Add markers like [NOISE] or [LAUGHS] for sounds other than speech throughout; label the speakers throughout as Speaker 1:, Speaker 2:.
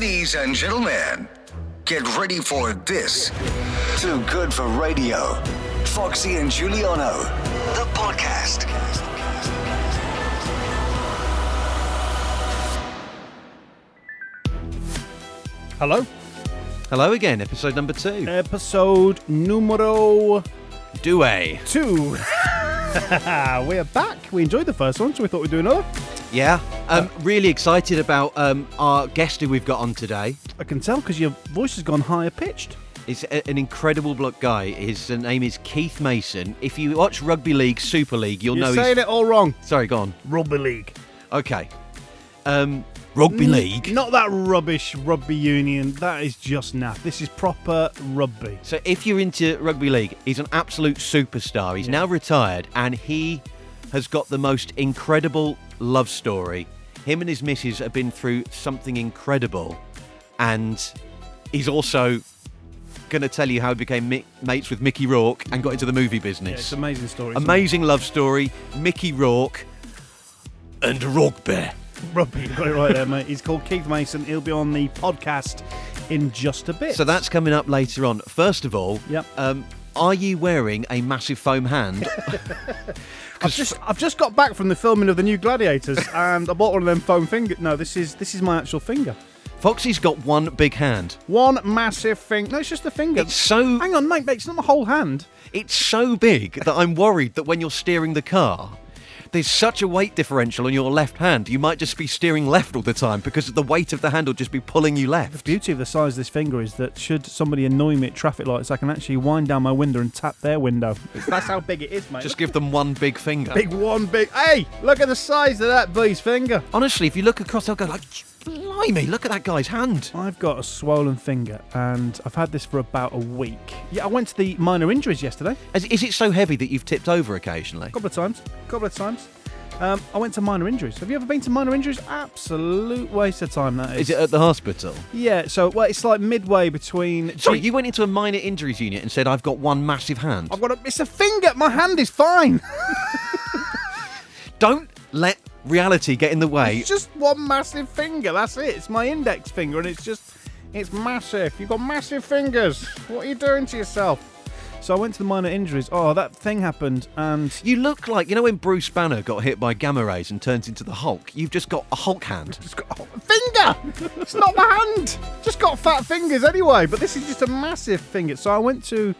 Speaker 1: Ladies and gentlemen, get ready for this. Too good for radio. Foxy and Giuliano, the podcast.
Speaker 2: Hello.
Speaker 3: Hello again, episode number two.
Speaker 2: Episode numero
Speaker 3: Due.
Speaker 2: two. [LAUGHS] We're back. We enjoyed the first one, so we thought we'd do another.
Speaker 3: Yeah, um, really excited about um, our guest who we've got on today.
Speaker 2: I can tell because your voice has gone higher pitched.
Speaker 3: He's a- an incredible block guy. His uh, name is Keith Mason. If you watch Rugby League, Super League, you'll know he's
Speaker 2: You're
Speaker 3: know
Speaker 2: saying
Speaker 3: he's.
Speaker 2: it all wrong.
Speaker 3: Sorry, go on.
Speaker 2: Rugby league.
Speaker 3: Okay. Um, rugby League.
Speaker 2: Not that rubbish rugby union. That is just naff. This is proper rugby.
Speaker 3: So if you're into rugby league, he's an absolute superstar. He's now retired and he has got the most incredible love story. Him and his missus have been through something incredible and he's also going to tell you how he became mi- mates with Mickey Rourke and got into the movie
Speaker 2: Yeah, it's
Speaker 3: business.
Speaker 2: an amazing story.
Speaker 3: Amazing love story, Mickey Rourke and rugby.
Speaker 2: Rugby. Got it right there, mate. He's called Keith Mason. He'll be on the podcast in just a bit.
Speaker 3: So that's coming up later on. First of all,
Speaker 2: Yep.
Speaker 3: um, are you wearing a massive foam hand? [LAUGHS] [LAUGHS]
Speaker 2: I've just I've just got back from the filming of the new Gladiators, [LAUGHS] and I bought one of them foam finger. No, this is this is my actual finger.
Speaker 3: Foxy's got one big hand.
Speaker 2: One massive finger. No, it's just the finger.
Speaker 3: It's so
Speaker 2: Hang on, mate, mate. It's not the whole hand.
Speaker 3: it's so big that I'm worried that when you're steering the car, there's such a weight differential on your left hand. You might just be steering left all the time because the weight of the hand will just be pulling you left.
Speaker 2: The beauty of the size of this finger is that should somebody annoy me at traffic lights, I can actually wind down my window and tap their window. That's how big it is, mate.
Speaker 3: Just give them one big finger.
Speaker 2: big one, big. Hey, look at the size of that bee's finger.
Speaker 3: Honestly, if you look across, they'll go like, "Blimey, look at that guy's hand."
Speaker 2: I've got a swollen finger, and I've had this for about a week. Yeah, I went to the minor injuries yesterday.
Speaker 3: Is, is it so heavy that you've tipped over occasionally?
Speaker 2: A couple of times. A couple of times. Um, I went to minor injuries. Have you ever been to minor injuries? Absolute waste of time. That is.
Speaker 3: Is it at the hospital?
Speaker 2: Yeah. So, well, it's like midway between.
Speaker 3: Sorry, you went into a minor injuries unit and said, "I've got one massive hand."
Speaker 2: I've got a. It's a finger. My hand is fine. [LAUGHS]
Speaker 3: Don't let reality get in the way.
Speaker 2: It's just one massive finger. That's it. It's my index finger, and it's just. It's massive. You've got massive fingers. What are you doing to yourself? So I went to the minor injuries. Oh, that thing happened, and
Speaker 3: You look like you know when Bruce Banner got hit by gamma rays and turns into the Hulk. You've just got a Hulk hand.
Speaker 2: just got a finger. it's not my hand. Just got fat fingers anyway. But this is just a massive finger. So I went to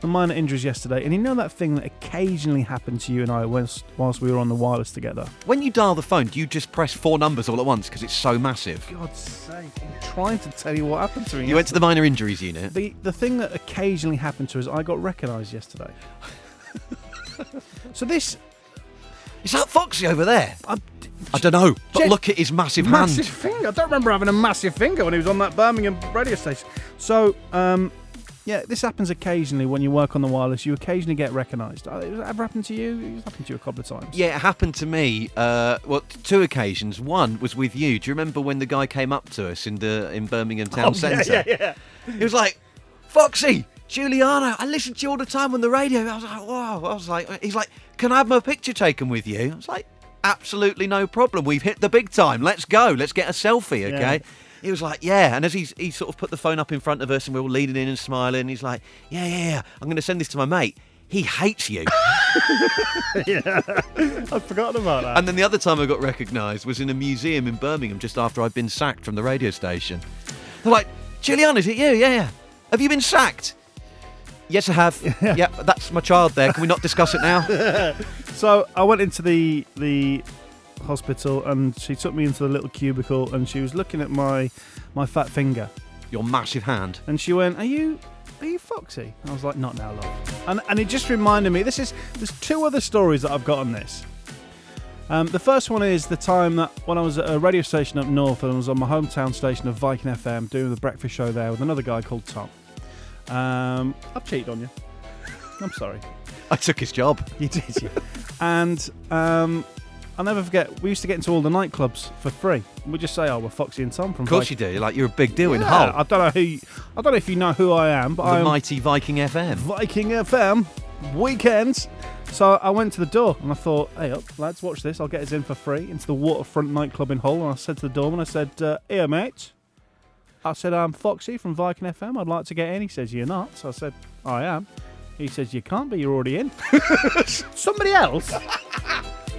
Speaker 2: the minor injuries yesterday, and you know that thing that occasionally happened to you and I whilst, whilst we were on the wireless together.
Speaker 3: When you dial the phone, do you just press four numbers all at once because it's so massive?
Speaker 2: God's sake! I'm trying to tell you what happened to me.
Speaker 3: You went to the minor injuries unit.
Speaker 2: the the thing that occasionally happened to us. I got recognised yesterday. so this
Speaker 3: Is that Foxy over there?
Speaker 2: I,
Speaker 3: I don't know, but look at his massive,
Speaker 2: massive
Speaker 3: hand.
Speaker 2: Massive finger. I don't remember having a massive finger when he was on that Birmingham radio station. So, um, yeah, this happens occasionally when you work on the wireless. You occasionally get recognised. Uh, Has ever happened to you? It's happened to you a couple of times.
Speaker 3: Yeah, it happened to me. Uh, well, two occasions. One was with you. Do you remember when the guy came up to us in the in Birmingham town
Speaker 2: Oh, yeah,
Speaker 3: centre?
Speaker 2: yeah, yeah.
Speaker 3: He was like, Foxy, Giuliano, I listen to you all the time on the radio. I was like, wow. I was like, he's like, can I have my picture taken with you? I was like, absolutely no problem. We've hit the big time. Let's go. Let's get a selfie, okay?
Speaker 2: Yeah.
Speaker 3: He was like, yeah. And as he's, he sort of put the phone up in front of us and we're all leaning in and smiling, he's like, yeah, yeah, yeah. I'm going to send this to my mate. He hates you. [LAUGHS]
Speaker 2: Yeah, I'd forgotten about that.
Speaker 3: and then the other time I got recognised was in a museum in Birmingham just after I'd been sacked from the radio station. They're like, Giuliano, is it you? Yeah, yeah. Have you been sacked? Yes, I have. [LAUGHS] yeah, that's my child there. Can we not discuss it now? [LAUGHS]
Speaker 2: So I went into the the hospital and she took me into the little cubicle and she was looking at my my fat finger
Speaker 3: Your massive hand.
Speaker 2: and she went, "Are you are you Foxy?" I was like, "Not now, love." And and it just reminded me. This is there's two other stories that I've got on this. Um, the first one is the time that when I was at a radio station up north and I was on my hometown station of Viking FM doing the breakfast show there with another guy called Tom. Um, I've cheated on you. I'm sorry.
Speaker 3: I took his job.
Speaker 2: You did, yeah. and um, I'll never forget, we used to get into all the nightclubs for free. We just say, oh, we're Foxy and Tom from
Speaker 3: Of course
Speaker 2: Viking.
Speaker 3: you do. Like you're a big deal in Hull.
Speaker 2: I don't know who. You, I don't know if you know who I am, but
Speaker 3: the
Speaker 2: I'm
Speaker 3: mighty Viking FM.
Speaker 2: Viking FM weekends. So I went to the door and I thought, hey up, lads, watch this. I'll get us in for free into the Waterfront nightclub in Hull. And I said to the doorman, I said, uh, here, mate, I said, I'm Foxy from Viking FM. I'd like to get in. He says, You're not. So I said, I am. He says, You can't be. You're already in. [LAUGHS] Somebody else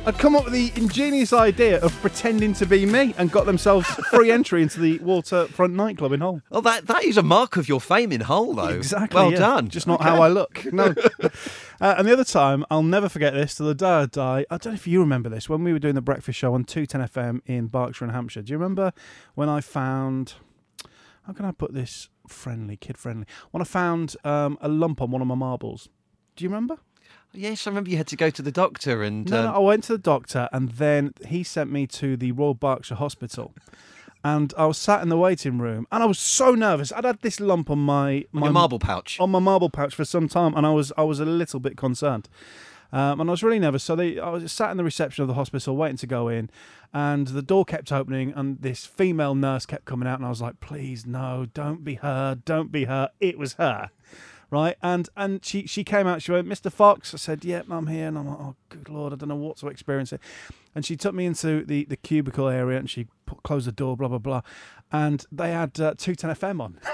Speaker 2: had come up with the ingenious idea of pretending to be me and got themselves free entry into the waterfront nightclub in Hull.
Speaker 3: Well, that that is a mark of your fame in Hull, though.
Speaker 2: Exactly.
Speaker 3: Well
Speaker 2: yeah.
Speaker 3: done.
Speaker 2: Just not how I look. [LAUGHS] No. uh, and the other time, I'll never forget this till the day I die. I don't know if you remember this when we were doing the breakfast show on 210 FM in Berkshire and Hampshire. Do you remember when I found. How can I put this friendly, kid friendly? When I found um, a lump on one of my marbles. Do you remember?
Speaker 3: Yes, I remember you had to go to the doctor and.
Speaker 2: No,
Speaker 3: um,
Speaker 2: no, I went to the doctor and then he sent me to the Royal Berkshire Hospital. And I was sat in the waiting room and I was so nervous. I'd had this lump on my, my
Speaker 3: marble pouch.
Speaker 2: on my marble pouch for some time, and I was I was a little bit concerned, um, and I was really nervous. So they, I was sat in the reception of the hospital waiting to go in, and the door kept opening, and this female nurse kept coming out, and I was like, "Please, no, don't be her, don't be her." It was her, right? And and she she came out. She went, "Mr. Fox." I said, "Yep, I'm here," and I'm like, "Oh, good lord, I don't know what to experience it." And she took me into the the cubicle area, and she put, closed the door, blah blah blah, and they had uh, two ten FM on. [LAUGHS]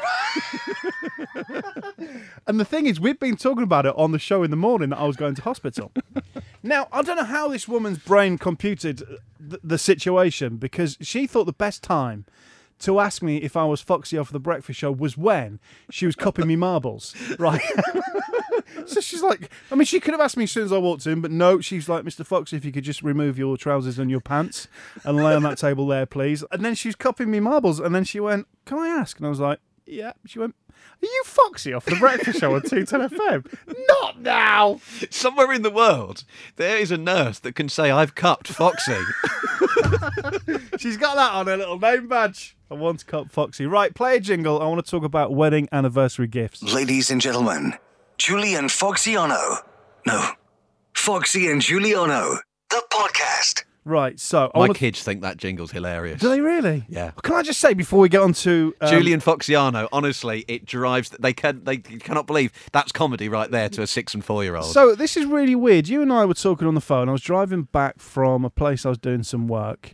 Speaker 2: And the thing is, we've been talking about it on the show in the morning that I was going to hospital. [LAUGHS] now, I don't know how this woman's brain computed the, the situation because she thought the best time to ask me if I was Foxy off the breakfast show was when she was cupping me marbles, [LAUGHS] right? [LAUGHS] so she's like, I mean, she could have asked me as soon as I walked in, but no, she's like, Mr. Foxy, if you could just remove your trousers and your pants and lay on that table there, please. And then she's was cupping me marbles, and then she went, Can I ask? And I was like, Yeah. She went, Are you Foxy off the breakfast show on 210 FM? Not now.
Speaker 3: Somewhere in the world, there is a nurse that can say, I've cupped Foxy. [LAUGHS]
Speaker 2: She's got that on her little name badge. I want to cupped Foxy. Right, play a jingle. I want to talk about wedding anniversary gifts.
Speaker 1: Ladies and gentlemen, Julie and Foxiano. No, Foxy and Juliano, the podcast.
Speaker 2: Right, so
Speaker 3: My
Speaker 2: want to.
Speaker 3: kids think that jingle's hilarious.
Speaker 2: Do they really?
Speaker 3: Yeah.
Speaker 2: Can I just say before we get on to um,
Speaker 3: Julian Foxiano, honestly, it drives. They can. They cannot believe that's comedy right there to a six and four year old.
Speaker 2: So this is really weird. You and I were talking on the phone. I was driving back from a place I was doing some work.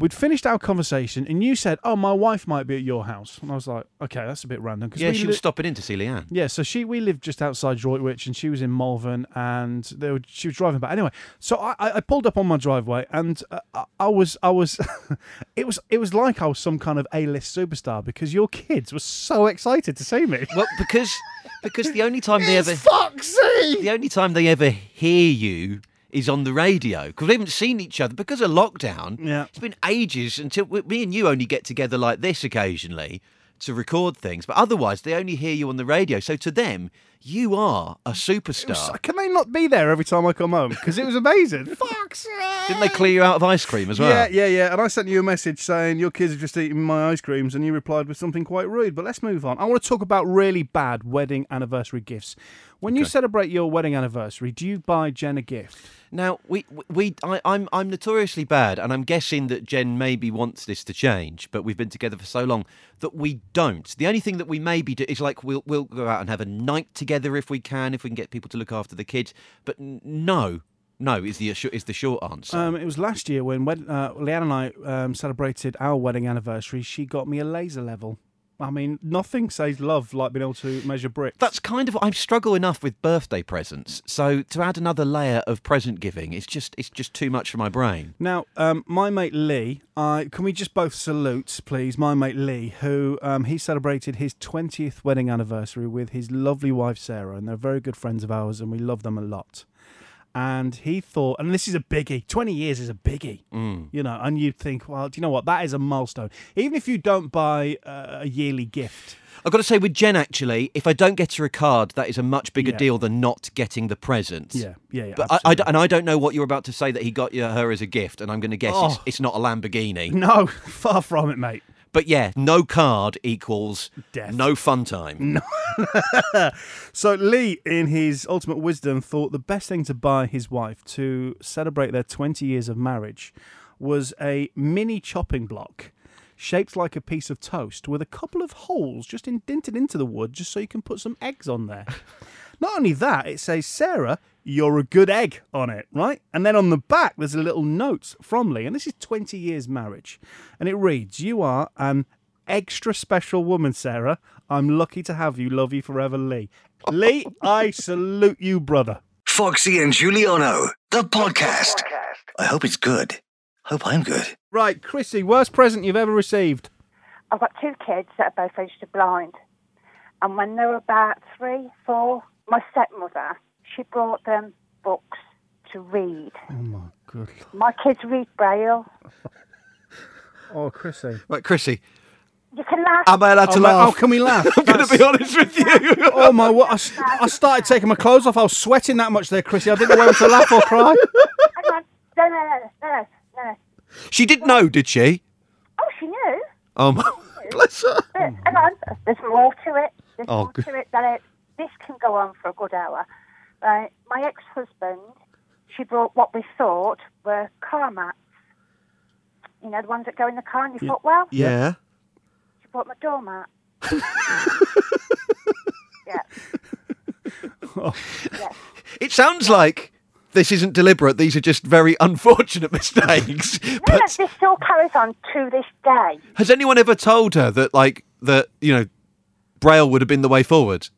Speaker 2: We'd finished our conversation, and you said, "Oh, my wife might be at your house," and I was like, "Okay, that's a bit random." 'cause
Speaker 3: yeah,
Speaker 2: we
Speaker 3: she
Speaker 2: li-
Speaker 3: was stopping in to see Leanne.
Speaker 2: Yeah, so she we lived just outside Droitwich, and she was in Malvern, and they were, she was driving back. Anyway, so I, I I pulled up on my driveway, and uh, I, I was I was [LAUGHS] it was it was like I was some kind of A list superstar because your kids were so excited to see me. [LAUGHS]
Speaker 3: Well, because because the only time they [LAUGHS] ever
Speaker 2: Foxy.
Speaker 3: the only time they ever hear you is on the radio because we haven't seen each other because of lockdown.
Speaker 2: Yeah.
Speaker 3: it's been ages until we, me and you only get together like this occasionally to record things, but otherwise they only hear you on the radio. So to them, you are a superstar.
Speaker 2: Can they not be there every time I come home? Because it was amazing. [LAUGHS] Foxy.
Speaker 3: Didn't they clear you out of ice cream as well?
Speaker 2: Yeah, yeah, yeah. And I sent you a message saying your kids have just eaten my ice creams, and you replied with something quite rude. But let's move on. I want to talk about really bad wedding anniversary gifts. When you celebrate your wedding anniversary, do you buy Jen a gift?
Speaker 3: Now we we I, I'm I'm notoriously bad, and I'm guessing that Jen maybe wants this to change, but we've been together for so long that we don't. The only thing that we maybe do is like we'll we'll go out and have a night together if we can, if we can get people to look after the kids. But no, no is the is the short answer.
Speaker 2: Um, it was last year when uh, Leanne and I um, celebrated our wedding anniversary. She got me a laser level. I mean, nothing says love like being able to measure bricks.
Speaker 3: That's kind of I struggle enough with birthday presents, so to add another layer of present giving, it's just it's just too much for my brain.
Speaker 2: Now, um, my mate Lee, uh, can we just both salute, please? My mate Lee, who um, he celebrated his 20th wedding anniversary with his lovely wife Sarah, and they're very good friends of ours, and we love them a lot. And he thought, and this is a biggie. 20 years is a biggie, you know. And you'd think, well, do you know what? That is a milestone. Even if you don't buy uh, a yearly gift,
Speaker 3: I've got to say, with Jen, actually, if I don't get her a card, that is a much bigger
Speaker 2: Yeah.
Speaker 3: deal than not getting the present.
Speaker 2: yeah, yeah, yeah.
Speaker 3: But I, I and I don't know what you're about to say that he got you, her as a gift, and I'm going to guess it's,
Speaker 2: Oh.
Speaker 3: it's not a Lamborghini. [LAUGHS]
Speaker 2: no, far from it, mate.
Speaker 3: But yeah, no card equals
Speaker 2: Death.
Speaker 3: no fun time. [LAUGHS]
Speaker 2: So Lee, in his ultimate wisdom, thought the best thing to buy his wife to celebrate their 20 years of marriage was a mini chopping block shaped like a piece of toast with a couple of holes just indented into the wood just so you can put some eggs on there. [LAUGHS] Not only that, it says, Sarah, you're a good egg on it, right? And then on the back, there's a little note from Lee, and this is 20 years marriage. And it reads, You are an extra special woman, Sarah. I'm lucky to have you. Love you forever, Lee. Lee, I salute you, brother.
Speaker 1: Foxy and Giuliano, the podcast. I hope it's good. Hope I'm good.
Speaker 2: Right, Chrissy, worst present you've ever received?
Speaker 4: I've got two kids that are both registered blind. And when they were about three, four, my stepmother, she brought them books to read.
Speaker 2: Oh my good.
Speaker 4: My kids read Braille. [LAUGHS]
Speaker 2: Oh, Chrissy.
Speaker 3: Right, Chrissy,
Speaker 4: You can laugh.
Speaker 3: am I allowed to
Speaker 2: Oh, oh
Speaker 3: laugh?
Speaker 2: oh, can we laugh? [LAUGHS]
Speaker 3: I'm going to be honest with you. [LAUGHS]
Speaker 2: Oh my! What, I s- I, started taking my clothes off. I was sweating that much there, Chrissy. I didn't know whether to laugh or cry.
Speaker 4: Hang on. No, no, no, no, no, no.
Speaker 3: she didn't know, did she?
Speaker 4: Oh, she knew.
Speaker 3: Oh, my. Bless her.
Speaker 4: But hang on. There's more to it. There's
Speaker 3: Oh,
Speaker 4: more
Speaker 3: good.
Speaker 4: to it. That it, this can go on for a good hour. Right. My ex-husband, she brought what we thought were car mats. You know, the ones that go in the car in your footwell.
Speaker 3: Yeah.
Speaker 4: She brought my doormat. [LAUGHS] yeah. Oh. yeah.
Speaker 3: It sounds like this isn't deliberate. These are just very unfortunate [LAUGHS] mistakes.
Speaker 4: No, no,
Speaker 3: But
Speaker 4: this still carries on to this day.
Speaker 3: has anyone ever told her that, like, that, you know, Braille would have been the way forward?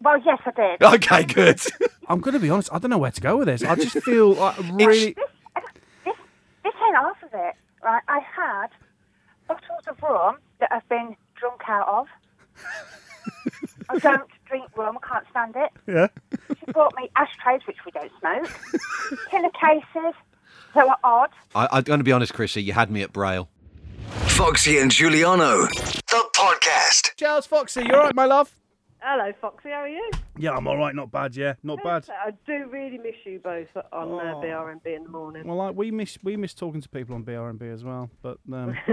Speaker 4: Well, yes, I did.
Speaker 3: Okay, good. [LAUGHS]
Speaker 2: I'm going to be honest. I don't know where to go with this. I just [LAUGHS] feel like really.
Speaker 4: This, [LAUGHS] this, this ain't half of it, right? I had bottles of rum that I've been drunk out of. [LAUGHS] I don't drink rum, I can't stand it.
Speaker 2: Yeah.
Speaker 4: She brought me ashtrays, which we don't smoke, killer cases that were odd.
Speaker 3: I, I'm going to be honest, Chrissy. You had me at Braille.
Speaker 1: Foxy and Giuliano, the podcast.
Speaker 2: Charles Foxy, you all right, my love?
Speaker 5: Hello, Foxy. How are you?
Speaker 2: Yeah, I'm all right. Not bad. Yeah, not bad.
Speaker 5: I do really miss you both on uh,
Speaker 2: Oh.
Speaker 5: BRMB in the morning.
Speaker 2: Well, like we miss we miss talking to people on BRB as well, but um, [LAUGHS]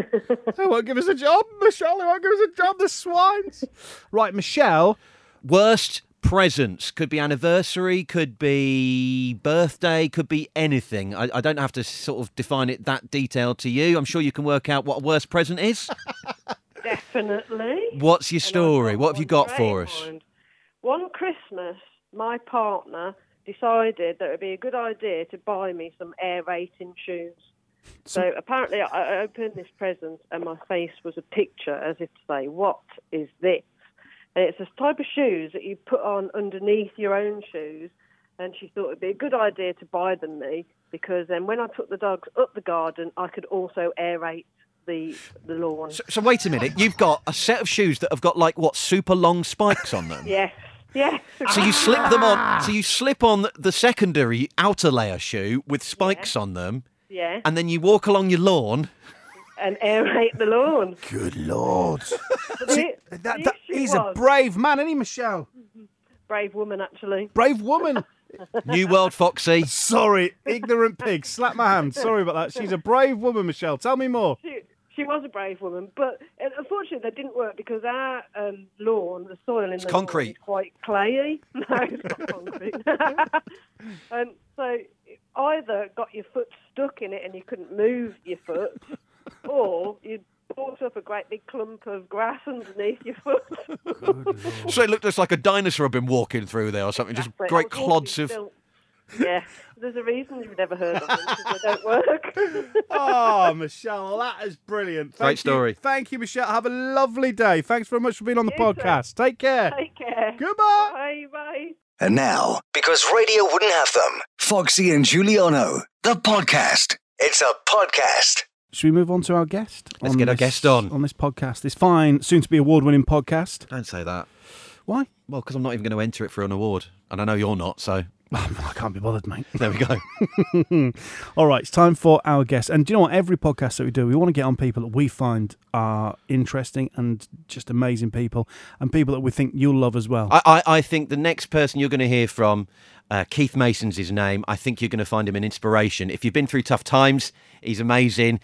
Speaker 2: they won't give us a job, Michelle. They won't give us a job. The swines. Right, Michelle.
Speaker 3: Worst presents could be anniversary, could be birthday, could be anything. I, I don't have to sort of define it that detailed to you. I'm sure you can work out what a worst present is. [LAUGHS]
Speaker 5: Definitely.
Speaker 3: What's your story? What have you got for us?
Speaker 5: mind. One Christmas, my partner decided that it would be a good idea to buy me some air rating shoes. So apparently, I- I opened this present and my face was a picture as if to say, What is this? And it's this type of shoes that you put on underneath your own shoes. And she thought it'd be a good idea to buy them me because then when I took the dogs up the garden, I could also aerate the, the lawn.
Speaker 3: So, so wait a minute. You've got a set of shoes that have got like what super long spikes on them. [LAUGHS]
Speaker 5: Yes, yes.
Speaker 3: So you slip them on. So you slip on the secondary outer layer shoe with spikes on them,
Speaker 5: yeah.
Speaker 3: and then you walk along your lawn.
Speaker 5: and aerate the lawn.
Speaker 2: Good lord. [LAUGHS]
Speaker 5: But the,
Speaker 2: That, that,
Speaker 5: issue
Speaker 2: he's a brave man, isn't he, Michelle?
Speaker 5: brave woman, actually.
Speaker 2: Brave woman. [LAUGHS]
Speaker 3: New World Foxy.
Speaker 2: Sorry, ignorant pig. Slap my hand. Sorry about that. She's a brave woman, Michelle. Tell me more.
Speaker 5: She, she was a brave woman, but unfortunately that didn't work because our um, lawn, the soil in the lawn
Speaker 3: concrete.
Speaker 5: is quite clayey. [LAUGHS] No, it's not concrete. and [LAUGHS] so either got your foot stuck in it and you couldn't move your foot, [LAUGHS] or you brought up a great big clump of grass underneath your foot.
Speaker 3: So it looked just like a dinosaur had been walking through there or something. Just
Speaker 5: But
Speaker 3: great clods of.
Speaker 5: still- Yeah, there's a reason you've never heard of them because they don't work. [LAUGHS]
Speaker 2: Oh, Michelle, that is brilliant. Thank
Speaker 3: Great
Speaker 2: you-
Speaker 3: story.
Speaker 2: Thank you, Michelle. Have a lovely day. Thanks very much for being on the
Speaker 5: You too.
Speaker 2: podcast. Take care.
Speaker 5: Take care.
Speaker 2: Goodbye.
Speaker 5: Bye bye.
Speaker 1: And now, because radio wouldn't have them, Foxy and Giuliano, the podcast. It's a podcast.
Speaker 2: Should we move on to our guest?
Speaker 3: Let's
Speaker 2: on
Speaker 3: get our
Speaker 2: this-
Speaker 3: guest on.
Speaker 2: On this podcast. This fine, soon to be award winning podcast.
Speaker 3: Don't say that.
Speaker 2: Why?
Speaker 3: Well, because I'm not even going to enter it for an award, and I know you're not. So
Speaker 2: I can't be bothered, mate. [LAUGHS]
Speaker 3: there we go. [LAUGHS]
Speaker 2: All right, it's time for our guest. And do you know what? Every podcast that we do, we want to get on people that we find are interesting and just amazing people, and people that we think you'll love as well.
Speaker 3: I, I, I think the next person you're going to hear from, uh, Keith Mason's his name. I think you're going to find him an inspiration. If you've been through tough times, he's amazing.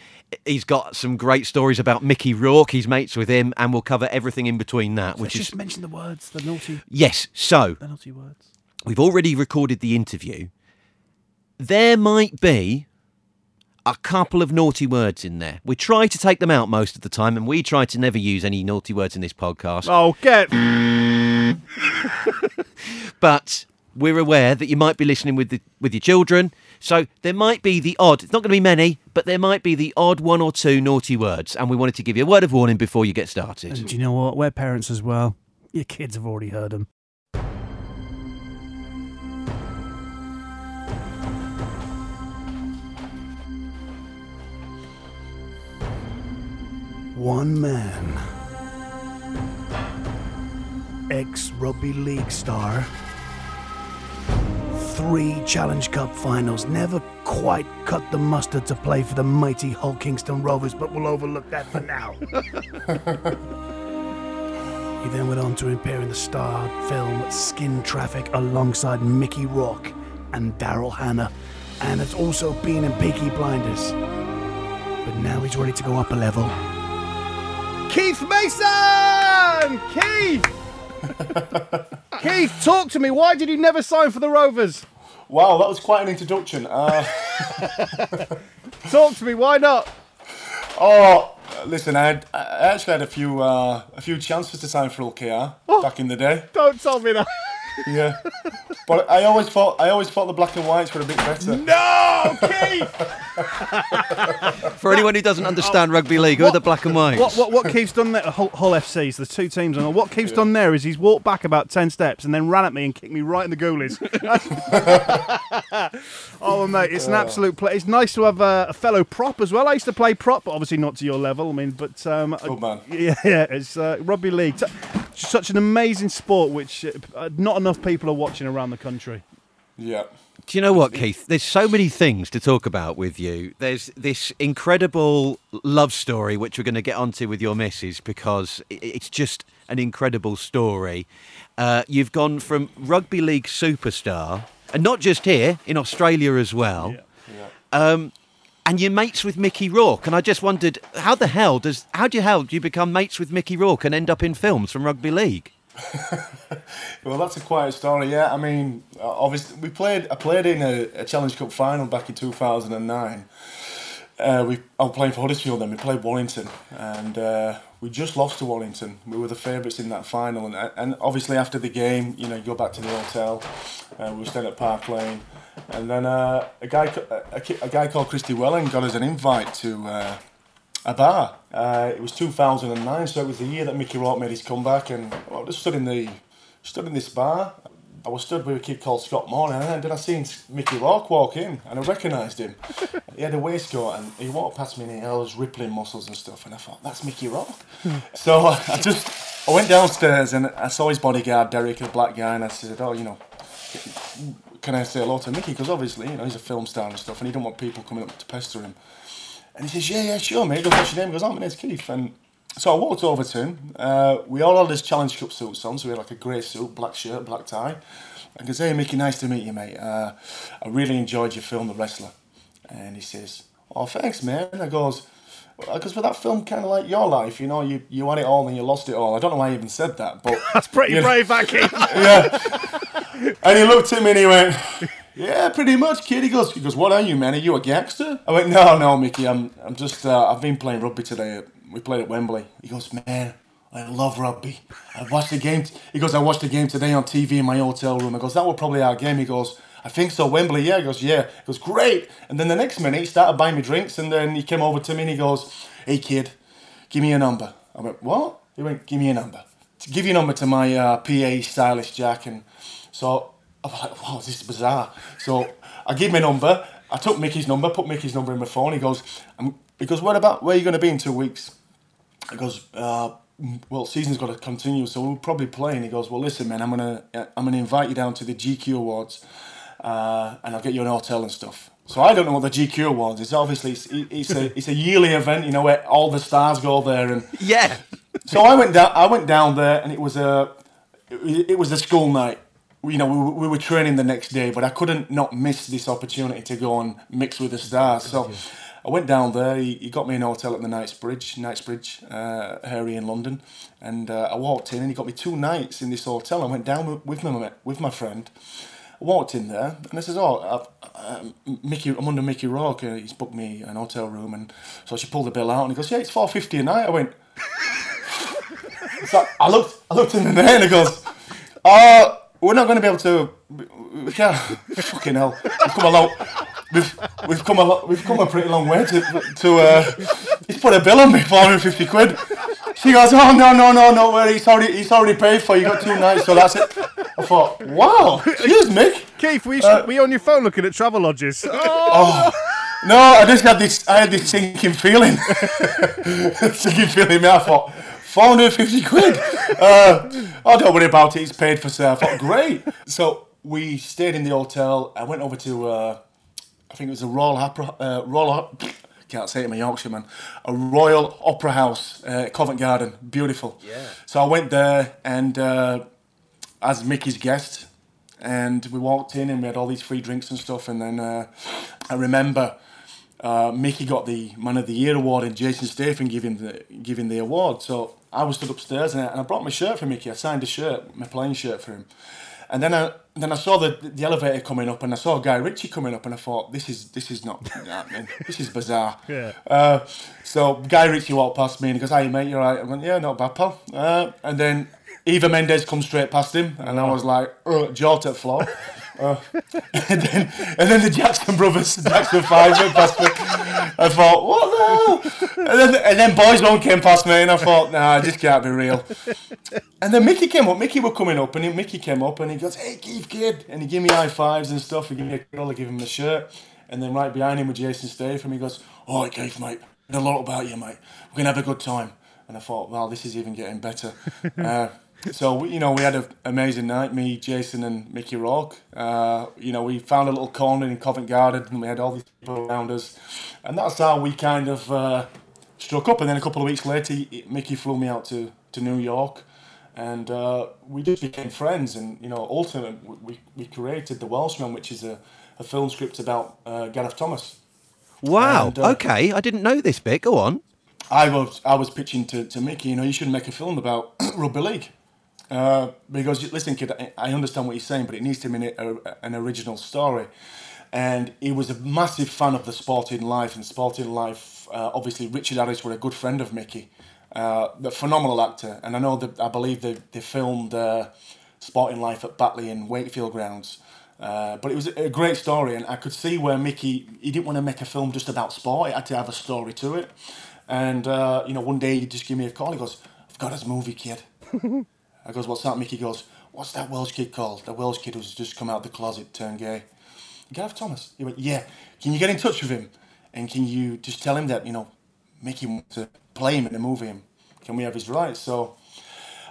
Speaker 3: He's got some great stories about Mickey Rourke. He's mates with him, and we'll cover everything in between that. Which
Speaker 2: Let's
Speaker 3: is
Speaker 2: just mention the words, the naughty,
Speaker 3: yes. So
Speaker 2: the naughty words.
Speaker 3: We've already recorded the interview. There might be a couple of naughty words in there. We try to take them out most of the time, and we try to never use any naughty words in this podcast.
Speaker 2: Oh, get. [LAUGHS]
Speaker 3: but we're aware that you might be listening with the, with your children, so there might be the odd. It's not going to be many, but there might be the odd one or two naughty words, and we wanted to give you a word of warning before you get started.
Speaker 2: And do you know what? We're parents as well. Your kids have already heard them. One man, ex rugby league star, three Challenge Cup finals, never quite cut the mustard to play for the mighty Hull Kingston Rovers, but we'll overlook that for now. [LAUGHS] He then went on to appear in the star film Skin Traffic alongside Mickey Rourke and Daryl Hannah, and has also been in Peaky Blinders. But now he's ready to go up a level. Keith Mason! Keith! [LAUGHS] Keith, talk to me. Why did you never sign for the Rovers?
Speaker 6: Wow, that was quite an introduction. Uh, [LAUGHS]
Speaker 2: Talk to me. Why not?
Speaker 6: oh, listen, I, had, I actually had a few uh, a few chances to sign for LKR back in the day.
Speaker 2: Don't tell me that.
Speaker 6: Yeah, but I always thought I always thought the black and whites were a bit better.
Speaker 2: No, Keith! [LAUGHS]
Speaker 3: For anyone who doesn't understand rugby league, who are the black and whites?
Speaker 2: What, what, what Keith's done there, Hull, Hull FC's, the two teams, and what Keith's done there is he's walked back about 10 steps and then ran at me and kicked me right in the goalies. [LAUGHS] oh, mate, it's an absolute play. It's nice to have a, a fellow prop as well. I used to play prop, but obviously not to your level. I mean, but. Um,
Speaker 6: Good man. [LAUGHS]
Speaker 2: Yeah, yeah, it's uh, rugby league. T- Such an amazing sport, which uh, not enough people are watching around the country.
Speaker 6: Yeah,
Speaker 3: Do you know what, Keith? There's so many things to talk about with you. There's this incredible love story, which we're going to get onto with your missus because it's just an incredible story. Uh, you've gone from rugby league superstar, and not just here, in Australia as well. Yeah. Um, and you're mates with Mickey Rourke, and I just wondered how the hell does how do you hell do you become mates with Mickey Rourke and end up in films from rugby league? [LAUGHS]
Speaker 6: well, that's a quiet story. Yeah, I mean, uh, obviously we played. I played in a, a Challenge Cup final back in two thousand and nine. Uh, we I was playing for Huddersfield then. We played Warrington, and uh, we just lost to Warrington. We were the favourites in that final, and and obviously after the game, you know, you go back to the hotel. Uh, we were staying at Park Lane, and then uh, a guy a, a guy called Christy Welling got us an invite to. A bar. Uh, it was 2009, so it was the year that Mickey Rourke made his comeback, and I was stood in the stood in this bar. I was stood with a kid called Scott Moore, and then I seen Mickey Rourke walk in, and I recognised him. he had a waistcoat, and he walked past me, and he had all his rippling muscles and stuff, and I thought, that's Mickey Rourke. so I [LAUGHS] just I went downstairs, and I saw his bodyguard, Derek, a black guy, and I said, oh, you know, can I say hello to Mickey? Because obviously, you know, he's a film star and stuff, and he don't want people coming up to pester him. And he says, yeah, yeah, sure, mate. Goes, what's your name? He goes, oh, my name's Keith. And so I walked over to him. Uh, we all had his Challenge Cup suits on, so we had like a grey suit, black shirt, black tie. And I goes, hey, Mickey, nice to meet you, mate. Uh, I really enjoyed your film, The Wrestler. And he says, oh, thanks, man. I goes, because with that film, kind of like your life, you know, you, you had it all and you lost it all. I don't know why I even said that, but [LAUGHS]
Speaker 2: That's pretty brave, Keith. [LAUGHS]
Speaker 6: yeah. And he looked at me and he went, "Yeah, pretty much, kid." He goes, "He goes, what are you, man? Are you a gangster?" I went, "No, no, Mickey. I'm, I'm just. Uh, I've been playing rugby today. We played at Wembley." He goes, "Man, I love rugby. I watched the game." He goes, "I watched the game today on TV in my hotel room." I goes, "That was probably our game." He goes. I think so, Wembley, yeah. He goes, yeah. He goes, great. And then the next minute, he started buying me drinks, and then he came over to me and he goes, hey, kid, give me a number. I went, what? He went, give me a number. To give your number to my uh, PA stylist, Jack. And so I was like, wow, this is bizarre. So I gave my number. I took Mickey's number, put Mickey's number in my phone. He goes, um, he goes, what about, where are you going to be in two weeks? He goes, uh, well, season's got to continue, so we'll probably play. And he goes, well, listen, man, I'm gonna, I'm gonna invite you down to the GQ Awards, uh, and I'll get you an hotel and stuff. So I don't know what the GQ Awards is. Obviously, it's, it's a, it's a yearly event, you know, where all the stars go there. And
Speaker 3: Yeah.
Speaker 6: so I went down, I went down there, and it was a, it was a school night. You know, we, were- we were training the next day, but I couldn't not miss this opportunity to go and mix with the stars. So I went down there. He, he got me an hotel at the Knightsbridge, Knightsbridge, uh, Harry in London, and uh, I walked in, and he got me two nights in this hotel. I went down with, with my with my friend. I walked in there, and I says, "Oh, uh, um, Mickey, I'm under Mickey Rourke. Uh, he's booked me an hotel room." And so she pulled the bill out, and he goes, "Yeah, it's four fifty a night." I went. [LAUGHS] So I looked, I looked in the eye and he goes, "Oh, we're not going to be able to. Yeah. Fucking hell, we've come a long, we've we've come a lot, we've come a pretty long way to to uh, he's put a bill on me, four hundred fifty quid. She goes, oh no no no no, worry, he's already he's already paid for. You got two nights, so that's it. I thought, wow, cheers, Mick.
Speaker 2: Keith, were you,
Speaker 6: Uh,
Speaker 2: you on your phone looking at travel lodges? [LAUGHS] Oh,
Speaker 6: No, I just had this. I had this sinking feeling. [LAUGHS] sinking feeling. Man, I thought, four hundred fifty quid. [LAUGHS] Uh, oh, don't worry about it. It's paid for, sir. I thought, great. So we stayed in the hotel. I went over to. Uh, I think it was a Royal Opera. Uh, Royal. [LAUGHS] Can't say it, I'm a Yorkshireman. A Royal Opera House, uh, Covent Garden, beautiful. Yeah. So I went there and uh, as Mickey's guest, and we walked in and we had all these free drinks and stuff. And then uh, I remember uh, Mickey got the Man of the Year award and Jason Statham giving the giving the award. So I was stood upstairs and I, and I brought my shirt for Mickey. I signed a shirt, my playing shirt for him. And then I then I saw the the elevator coming up and I saw Guy Ritchie coming up and I thought this is this is not [LAUGHS] happening. This is bizarre.
Speaker 2: Yeah.
Speaker 6: Uh, so Guy Ritchie walked past me and he goes, "Hey mate, you're right." I went, "Yeah, not bad, pal." Uh, and then Eva Mendes comes straight past him and I was like, jaw to the floor. Uh, [LAUGHS] and then and then the Jackson brothers, Jackson Five went past me. I thought, what the hell? And then and then Boyzone came past me and I thought, nah, this can't be real. And then Mickey came up. Mickey were coming up, and Mickey came up, and he goes, "Hey, Keith, kid," and he gave me high fives and stuff. He gave me a girl, I gave him the shirt, and then right behind him was Jason Statham. He goes, "All right, Keith, mate, I know a lot about you, mate. We're gonna have a good time." And I thought, well, this is even getting better. uh, so you know, we had an amazing night. Me, Jason, and Mickey Rourke. Uh, you know, we found a little corner in Covent Garden, and we had all these people around us, and that's how we kind of uh, struck up. And then a couple of weeks later, Mickey flew me out to to New York and uh, we just became friends. And you know, ultimately, we, we created the Welshman, which is a, a film script about uh, Gareth Thomas.
Speaker 3: Wow.
Speaker 6: And, uh,
Speaker 3: okay, I didn't know this bit. Go on.
Speaker 6: I was I was pitching to, to Mickey, you know, you should make a film about [CLEARS THROAT] rugby league. Uh, because listen, kid, I, understand what you're saying, but it needs to be a, an original story. And he was a massive fan of the Sporting Life, and Sporting Life. Uh, obviously, Richard Harris were a good friend of Mickey, uh, the phenomenal actor. And I know that I believe they they filmed uh, Sporting Life at Batley and Wakefield grounds. Uh, but it was a great story, and I could see where Mickey he didn't want to make a film just about sport. It had to have a story to it. And uh, you know, one day he just gave me a call. He goes, "I've got his movie, kid." [LAUGHS] I goes, "What's that?" Mickey goes, "What's that Welsh kid called? The Welsh kid who's just come out of the closet, turned gay." Gareth Thomas. He went, "Yeah. Can you get in touch with him, and can you just tell him that you know, Mickey wants to play him in the movie? Can we have his rights?" So.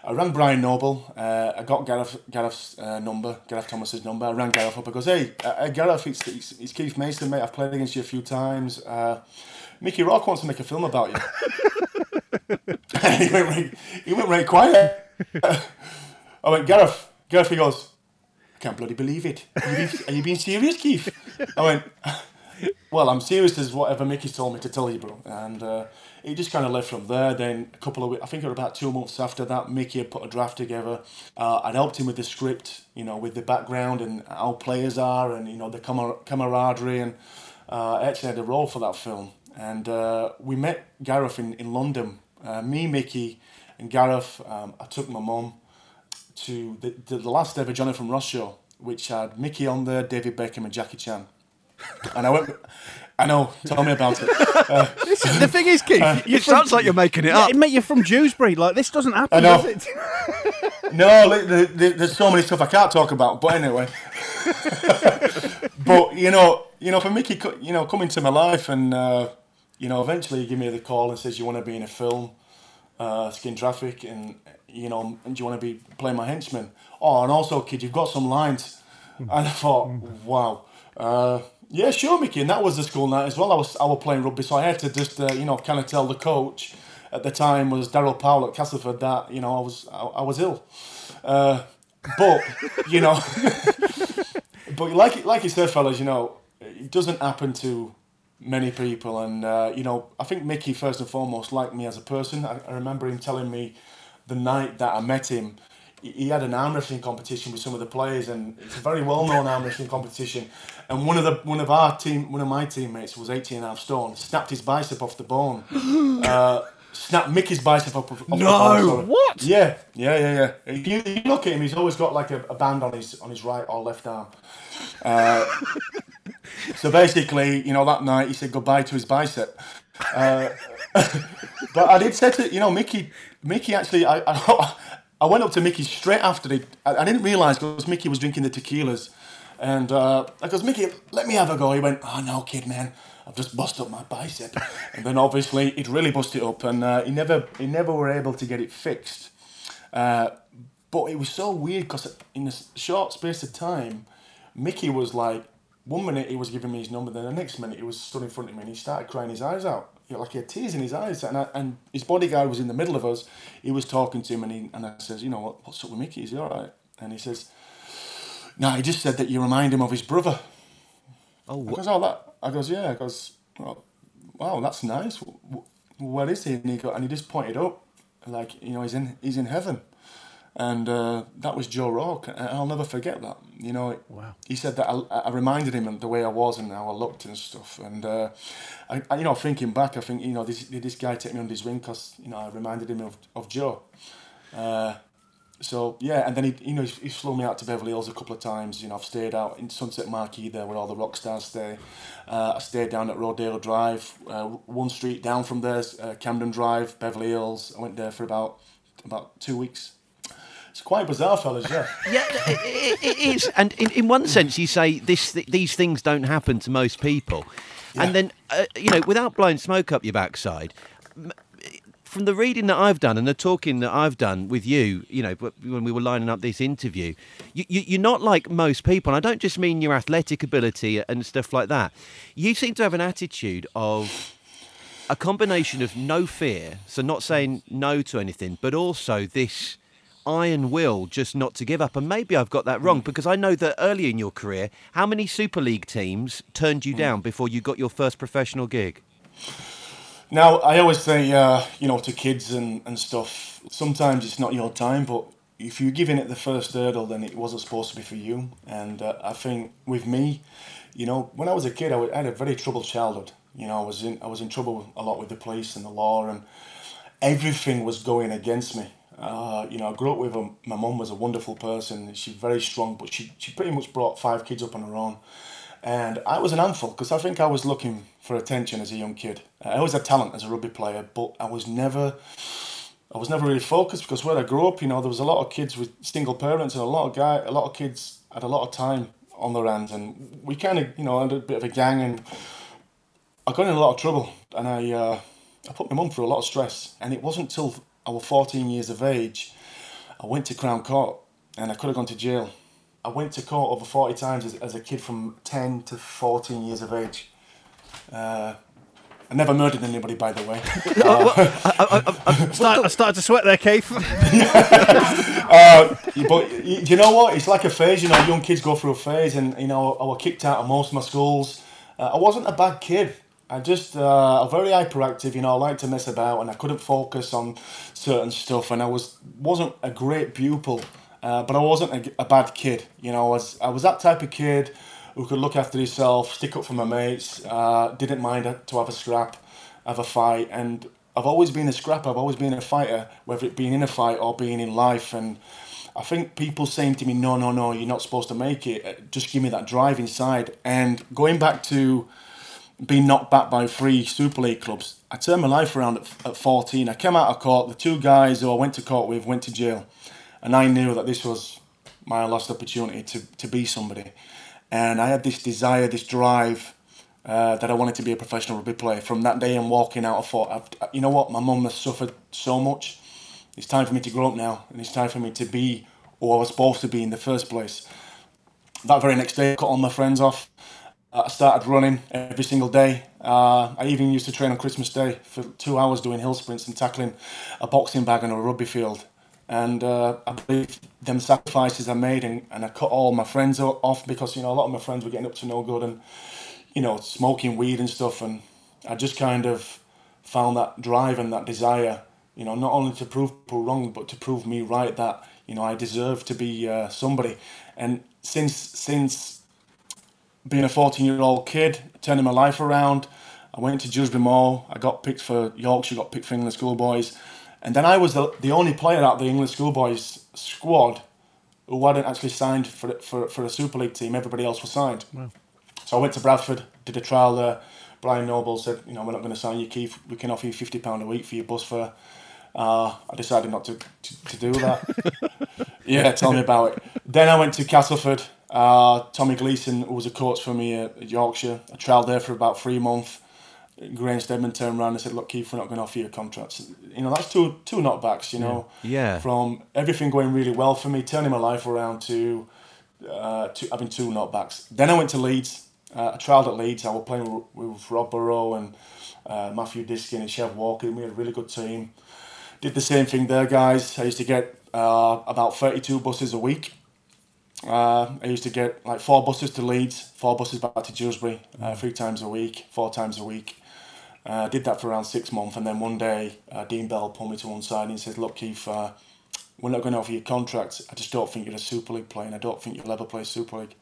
Speaker 6: I rang Brian Noble. Uh, I got Gareth Gareth's uh, number, Gareth Thomas's number. I rang Gareth up. I goes, "Hey, uh, uh, Gareth, it's, it's, it's Keith Mason, mate. I've played against you a few times. Uh, Mickey Rourke wants to make a film about you." [LAUGHS] he went right, he went right quiet. [LAUGHS] I went, Gareth. Gareth, he goes, I can't bloody believe it. Are you being, are you being serious, Keith? I went, well, I'm serious as whatever Mickey told me to tell you, bro. And uh, it just kind of left from there. Then a couple of weeks, I think it was about two months after that, Mickey had put a draft together. Uh, I'd helped him with the script, you know, with the background and how players are and, you know, the camar- camaraderie. And uh, I actually had a role for that film. And uh, we met Gareth in, in London. Uh, me, Mickey, and Gareth. Um, I took my mum to the, the, the last ever Jonathan from Ross show, which had Mickey on there, David Beckham, and Jackie Chan. And I went, I know, tell me about it. Uh,
Speaker 2: the thing is, Keith, you're
Speaker 3: It sounds like you're making it
Speaker 2: yeah,
Speaker 3: up.
Speaker 2: mate, you're from Dewsbury. Like this doesn't happen,
Speaker 6: I know.
Speaker 2: does it? [LAUGHS]
Speaker 6: no, li- the- the- there's so many stuff I can't talk about. But anyway, [LAUGHS] but you know, you know, for Mickey, you know, coming to my life, and uh, you know, eventually he gave me the call and says, "You want to be in a film, uh, Skin Traffic, and you know, and do you want to be playing my henchman? Oh, and also, kid, you've got some lines." And I thought, wow. Uh, yeah, sure, Mickey. And that was the school night as well. I was I was playing rugby, so I had to just uh, you know kind of tell the coach at the time was Daryl Powell at Castleford that you know I was I, I was ill. Uh, but you know, [LAUGHS] but like like you said, fellas, you know, it doesn't happen to many people, and uh, you know, I think Mickey first and foremost liked me as a person. I, I remember him telling me the night that I met him. he- had an arm wrestling competition with some of the players, and it's a very well-known arm wrestling competition. And one of the one of our team, one of my teammates was 18 and a half stone, snapped his bicep off the bone. [GASPS] uh, snapped Mickey's bicep off, off the bone.
Speaker 2: What?
Speaker 6: Yeah, yeah, yeah, yeah. If you, you look at him, he's always got like a, a band on his on his right or left arm. Uh, [LAUGHS] so basically, you know, that night he said goodbye to his bicep. Uh, [LAUGHS] but I did say to you know Mickey, Mickey actually, I, I, [LAUGHS] I went up to Mickey straight after it. I, I didn't realise because Mickey was drinking the tequilas, and uh, I goes Mickey, let me have a go. He went, oh no, kid, man. I've just busted up my bicep, and then obviously it really busted up, and uh, he never he never were able to get it fixed. Uh, but it was so weird because in a short space of time, Mickey was like, one minute he was giving me his number, then the next minute he was stood in front of me and he started crying his eyes out. You know, like he had tears in his eyes, and I, and his bodyguard was in the middle of us. He was talking to him, and he and I says, you know what, what's up with Mickey? Is he all right? And he says, no, he just said that you remind him of his brother.
Speaker 3: Oh,
Speaker 6: I
Speaker 3: what?
Speaker 6: goes, oh, that. I goes, yeah. I goes, well, wow, that's nice. Where is he? And he go, and he just pointed up, like you know, he's in he's in heaven, and uh, that was Joe Rourke, and I'll never forget that. You know,
Speaker 2: Wow.
Speaker 6: he said that I, I reminded him of the way I was and how I looked and stuff, and uh, I, I, you know, thinking back, I think you know, this, did this guy take me under his wing because you know I reminded him of of Joe. Uh, so yeah, and then he, you know, he's, he's flown me out to Beverly Hills a couple of times. You know, I've stayed out in Sunset Marquis there where all the rock stars stay. Uh, I stayed down at Rodeo Drive, uh, one street down from there, uh, Camden Drive, Beverly Hills. I went there for about about two weeks. It's quite bizarre, fellas. Yeah. [LAUGHS]
Speaker 3: Yeah, it, it, it is. And in, in one sense, you say this, these things don't happen to most people. And then, uh, you know, without blowing smoke up your backside, m- from the reading that I've done and the talking that I've done with you, you know, when we were lining up this interview, you, you, you're not like most people. And I don't just mean your athletic ability and stuff like that. You seem to have an attitude of a combination of no fear, so not saying no to anything, but also this iron will just not to give up. And maybe I've got that wrong because I know that early in your career, how many Super League teams turned you down before you got your first professional gig?
Speaker 6: Now, I always say, uh, you know, to kids and, and stuff, sometimes it's not your time, but if you're giving it the first hurdle, then it wasn't supposed to be for you. And uh, I think with me, you know, when I was a kid, I I had a very troubled childhood. You know, I was in I was in trouble a lot with the police and the law, and everything was going against me. Uh, you know, I grew up with a, my mum was a wonderful person. She's very strong, but she she pretty much brought five kids up on her own. And I was an handful because I think I was looking for attention as a young kid. I always had talent as a rugby player, but I was never, I was never really focused because where I grew up, you know, there was a lot of kids with single parents and a lot of guy, a lot of kids had a lot of time on their hands, and we kind of, you know, had a bit of a gang, and I got in a lot of trouble, and I, uh, I put my mum through a lot of stress, and it wasn't till I was 14 years of age, I went to Crown Court, and I could have gone to jail. I went to court over 40 times as, as a kid from 10 to 14 years of age. Uh, I never murdered anybody, by the way. [LAUGHS] [LAUGHS]
Speaker 2: Start, I started to sweat there, Keith. [LAUGHS]
Speaker 6: Uh, but you know what? It's like a phase. You know, young kids go through a phase, and you know, I was kicked out of most of my schools. Uh, I wasn't a bad kid. I just uh, very hyperactive. You know, I like to mess about, and I couldn't focus on certain stuff. And I was wasn't a great pupil, uh, but I wasn't a, a bad kid. You know, I was I was that type of kid who could look after himself, stick up for my mates, uh, didn't mind to have a scrap, have a fight, and I've always been a scrapper. I've always been a fighter, whether it being in a fight or being in life. And I think people saying to me, "No, no, no, you're not supposed to make it." uh, Just give me that drive inside. And going back to being knocked back by three Super League clubs, I turned my life around at, at 14. I came out of court. The two guys who I went to court with went to jail, and I knew that this was my last opportunity to to be somebody. And I had this desire, this drive uh, that I wanted to be a professional rugby player. From that day and walking out, I thought, you know what, my mum has suffered so much. It's time for me to grow up now, and it's time for me to be who I was supposed to be in the first place. That very next day, I cut all my friends off. Uh, I started running every single day. Uh, I even used to train on Christmas Day for two hours doing hill sprints and tackling a boxing bag on a rugby field. And uh, I believe them sacrifices I made, and, and I cut all my friends off because you know a lot of my friends were getting up to no good and you know smoking weed and stuff. And I just kind of found that drive and that desire, you know, not only to prove people wrong, but to prove me right that you know I deserve to be uh, somebody. And since since being a 14 year old kid, turning my life around. I went to Dewsbury Moor. I got picked for Yorkshire, got picked for England schoolboys. And then I was the, the only player out of the England schoolboys squad who hadn't actually signed for, for, for a Super League team. Everybody else was signed. So I went to Bradford, did a trial there. Brian Noble said, you know, we're not going to sign you, Keith. We can offer you fifty pound a week for your bus fare. Uh, I decided not to, to, to do that. [LAUGHS] yeah, tell me about it. Then I went to Castleford. Uh, Tommy Gleeson, was a coach for me at, at Yorkshire, I trialled there for about three months. Graham Steadman turned around and said, "Look, Keith, we're not going to offer you a contract." You know, that's two two knockbacks. You know,
Speaker 3: Yeah.
Speaker 6: From everything going really well for me, turning my life around to, uh, to having two knockbacks. Then I went to Leeds. Uh, I trialled at Leeds. I was playing with, with Rob Burrow and uh, Matthew Diskin and Chev Walker. We had a really good team. Did the same thing there, guys. I used to get uh, about thirty-two buses a week. Uh, I used to get like four buses to Leeds, four buses back to Dewsbury, uh, three times a week, four times a week. Uh, did that for around six months, and then one day uh, Dean Bell pulled me to one side and said, "Look, Keith, uh, we're not going to offer you contracts. I just don't think you're a Super League player, and I don't think you'll ever play Super League."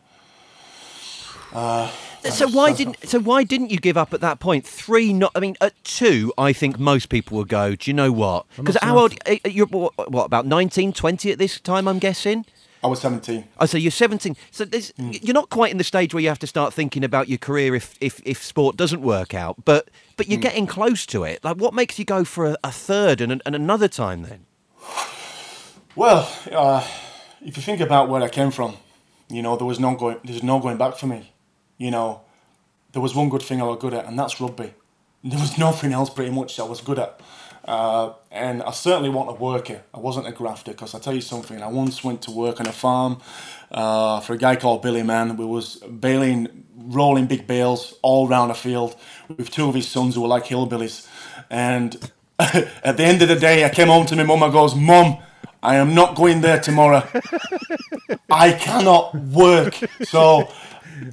Speaker 3: So why didn't so why didn't you give up at that point? Three, not I mean at two, I think most people would go. Do you know what? Because how old? uh, You're what, what about 19, 20 at this time? I'm guessing.
Speaker 6: I was seventeen.
Speaker 3: Oh, so you're 17. So there's, you're not quite in the stage where you have to start thinking about your career if if, if sport doesn't work out. But but you're getting close to it. Like, what makes you go for a, a third and, and another time then?
Speaker 6: Well, uh, if you think about where I came from, you know, there was no going, there's no going back for me. You know, there was one good thing I was good at, and that's rugby. There was [LAUGHS] nothing else pretty much that I was good at. Uh, and I certainly wasn't a worker. I wasn't a grafter because I tell you something. I once went to work on a farm uh, for a guy called Billy Mann. We was baling, rolling big bales all round a field with two of his sons who were like hillbillies. And [LAUGHS] at the end of the day, I came home to my mum. I goes, "Mum, I am not going there tomorrow. I cannot work." So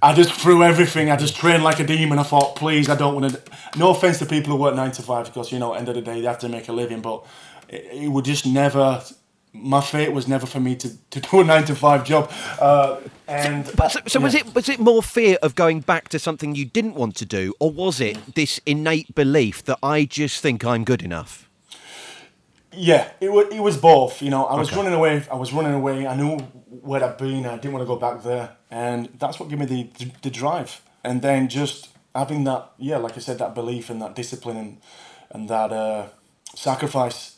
Speaker 6: I just threw everything. I just trained like a demon. I thought, please, I don't want to. No offense to people who work nine to five, because you know, end of the day, they have to make a living. But it, it would just never. My fate was never for me to, to do a nine to five job. Uh, and
Speaker 3: But so, so was it was it more fear of going back to something you didn't want to do, or was it this innate belief that I just think I'm good enough?
Speaker 6: Yeah, it was, it was both. You know, I was running away. I was running away. I knew where I'd been. I didn't want to go back there, and that's what gave me the the drive. And then just having that, yeah, like I said, that belief and that discipline and and that uh, sacrifice.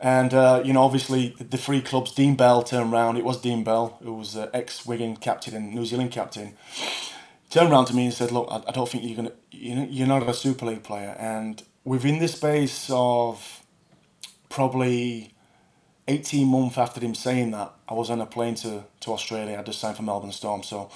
Speaker 6: And uh, you know, obviously, the, three clubs. Dean Bell turned round. It was Dean Bell, who was uh, ex Wigan captain and New Zealand captain. Turned round to me and said, "Look, I, I don't think you're gonna. You're not a Super League player." And within the space of probably 18 months after him saying that, I was on a plane to, to Australia. I just signed for Melbourne Storm. So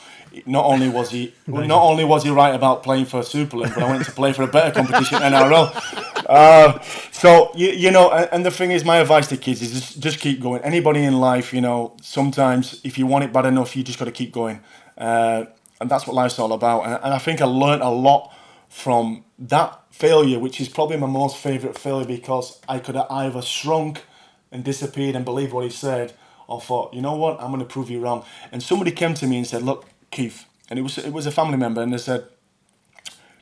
Speaker 6: not only was he [LAUGHS] not only was he right about playing for Super League, but I went to play for a better competition, NRL. Uh, so you, you know, and, and the thing is, my advice to kids is just, just keep going. Anybody in life, you know, sometimes if you want it bad enough, you just got to keep going, uh, and that's what life's all about. And, and I think I learned a lot from that failure, which is probably my most favourite failure because I could have either shrunk and disappeared and believed what he said, or thought, you know what, I'm going to prove you wrong. And somebody came to me and said, look, Keith, and it was it was a family member, and they said,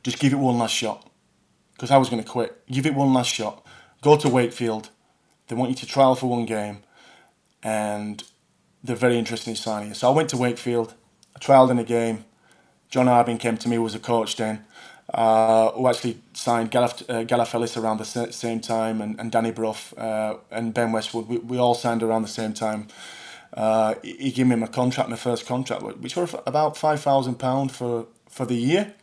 Speaker 6: just give it one last shot, because I was going to quit. Give it one last shot. Go to Wakefield. They want you to trial for one game, and they're very interested in signing you. So I went to Wakefield. I trialled in a game. John Harbin came to me, was a coach then, uh, who actually signed Galaf, uh, Galaf around the same time, and, and Danny Brough uh, and Ben Westwood. We, we all signed around the same time. Uh, he he gave me my contract, my first contract, which were about five thousand pound for for the year.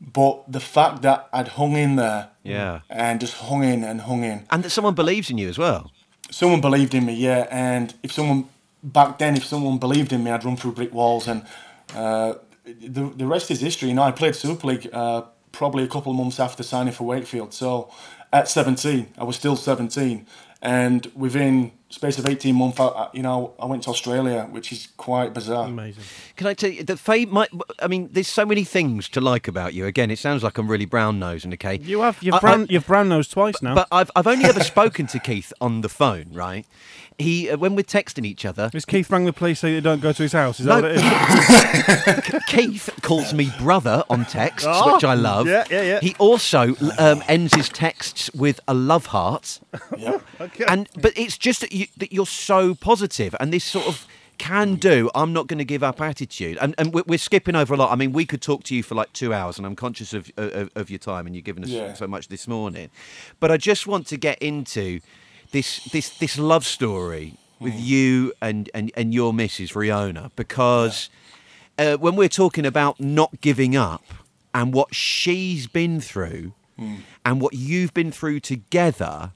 Speaker 6: But the fact that I'd hung in there,
Speaker 3: Yeah.
Speaker 6: and just hung in and hung in,
Speaker 3: And that someone believes in you as well.
Speaker 6: someone believed in me, yeah. And if someone back then, if someone believed in me, I'd run through brick walls. And uh, the the rest is history. You know, I played Super League uh, probably a couple of months after signing for Wakefield. So at 17, I was still 17, and within space of 18 months, I, I- you know, I went to Australia, which is quite bizarre.
Speaker 2: Amazing.
Speaker 3: Can I tell you that Faye might? I mean, there's so many things to like about you. Again, it sounds like I'm really brown nosing. Okay,
Speaker 2: You have you've
Speaker 3: I- I-
Speaker 2: brown you've brown nosed twice now.
Speaker 3: But I've I've only ever [LAUGHS] spoken to Keith on the phone, right? He uh, when we're texting each other,
Speaker 2: Is Keith rang the police so you don't go to his house? Is
Speaker 3: No.
Speaker 2: that what it is? [LAUGHS]
Speaker 3: Keith calls me brother on texts,
Speaker 2: Oh,
Speaker 3: which I love.
Speaker 2: yeah, yeah, yeah.
Speaker 3: He also um, ends his texts with a love heart,
Speaker 6: Yep. [LAUGHS]
Speaker 2: Okay.
Speaker 3: and but it's just that, you, that you're so positive, and this sort of can do. I'm not going to give up attitude. And, and we're, we're, skipping over a lot. I mean, we could talk to you for like two hours, and I'm conscious of, of, of your time, and you've given us yeah. so much this morning. But I just want to get into this this this love story with mm. you and, and, and your Mrs. Riona because yeah. uh, when we're talking about not giving up and what she's been through mm. and what you've been through together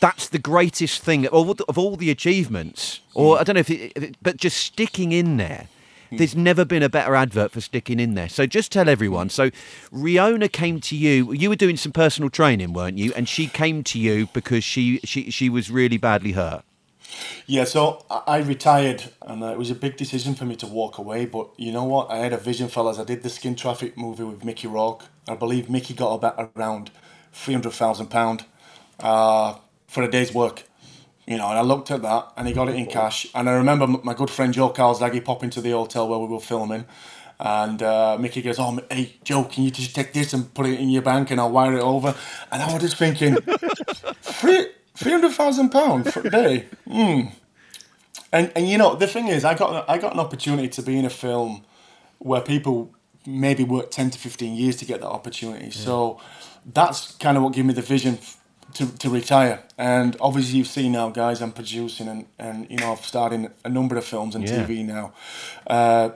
Speaker 3: that's the greatest thing of all, of all the achievements. Or hmm. I don't know if, it, if it, but just sticking in there. Hmm. There's never been a better advert for sticking in there. So just tell everyone. So Riona came to you. You were doing some personal training, weren't you? And she came to you because she she she was really badly hurt.
Speaker 6: Yeah, so I retired, and uh, it was a big decision for me to walk away. But you know what? I had a vision, fellas. I did the Skin Traffik movie with Mickey Rourke. I believe Mickey got about around three hundred thousand pound. For a day's work. You know, and I looked at that and he got it in cash. And I remember my good friend Joe Calzaghe popping to the hotel where we were filming. And uh, Mickey goes, Oh, hey, Joe, can you just take this and put it in your bank and I'll wire it over? And I was just thinking, [LAUGHS] £300,000 for a day? Hmm. And, and you know, the thing is, I got, I got an opportunity to be in a film where people maybe work 10 to 15 years to get that opportunity. Yeah. So that's kind of what gave me the vision to, to retire. And obviously, you've seen now, guys, I'm producing and, and you know, I've started a number of films and yeah. TV now. Uh,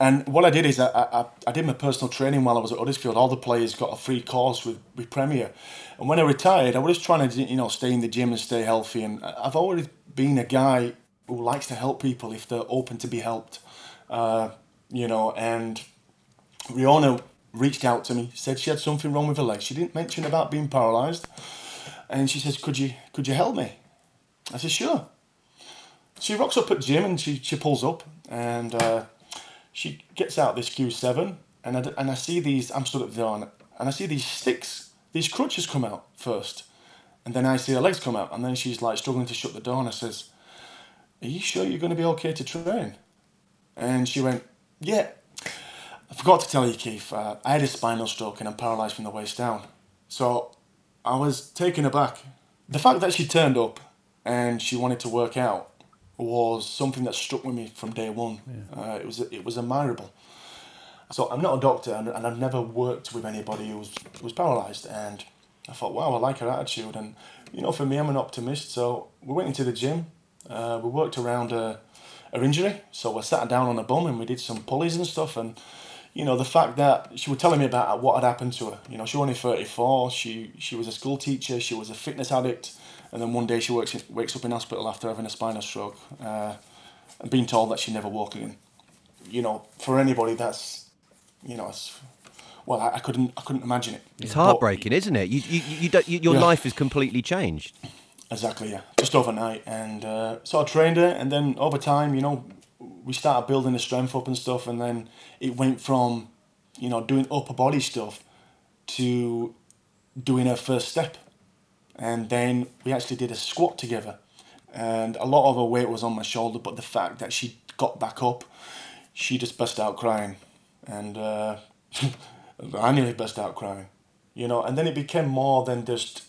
Speaker 6: and what I did is I, I, I, did my personal training while I was at Huddersfield. All the players got a free course with, with Premier. And when I retired, I was just trying to, you know, stay in the gym and stay healthy. And I've always been a guy who likes to help people if they're open to be helped. Uh, you know, and Riona reached out to me, said she had something wrong with her leg. She didn't mention about being paralysed. And she says, "Could you could you help me?" I said, "Sure." She rocks up at gym and she, she pulls up and uh, she gets out this Q7 and I, and I see these. I'm stood at the door and I see these sticks, these crutches come out first, and then I see her legs come out and then she's like struggling to shut the door and I says, "Are you sure you're going to be okay to train?" And she went, "Yeah." I forgot to tell you, Keith. Uh, I had a spinal stroke and I'm paralysed from the waist down. So I was taken aback. The fact that she turned up and she wanted to work out was something that struck with me from day one. Yeah. Uh, it was it was admirable. So I'm not a doctor and, and I've never worked with anybody who was was paralysed and I thought, wow, I like her attitude and you know, for me, I'm an optimist. So we went into the gym. Uh, we worked around her, her injury. So we sat down on a bum and we did some pulleys and stuff and you know, the fact that she was telling me about what had happened to her. You know, she was only 34. She she was a school teacher. She was a fitness addict, and then one day she wakes wakes up in hospital after having a spinal stroke, uh, and being told that she'd never walk again. You know, for anybody, that's you know, it's, well, I, I couldn't I couldn't imagine it.
Speaker 3: It's heartbreaking, but, isn't it? You you, you, don't, you your yeah. life is completely changed.
Speaker 6: Exactly, yeah, just overnight, and uh, so I trained her, and then over time, you know, we started building the strength up and stuff, and then it went from, you know, doing upper body stuff to doing her first step, and then we actually did a squat together, and a lot of her weight was on my shoulder, but the fact that she got back up, she just burst out crying, and uh, [LAUGHS] I nearly burst out crying, you know, and then it became more than just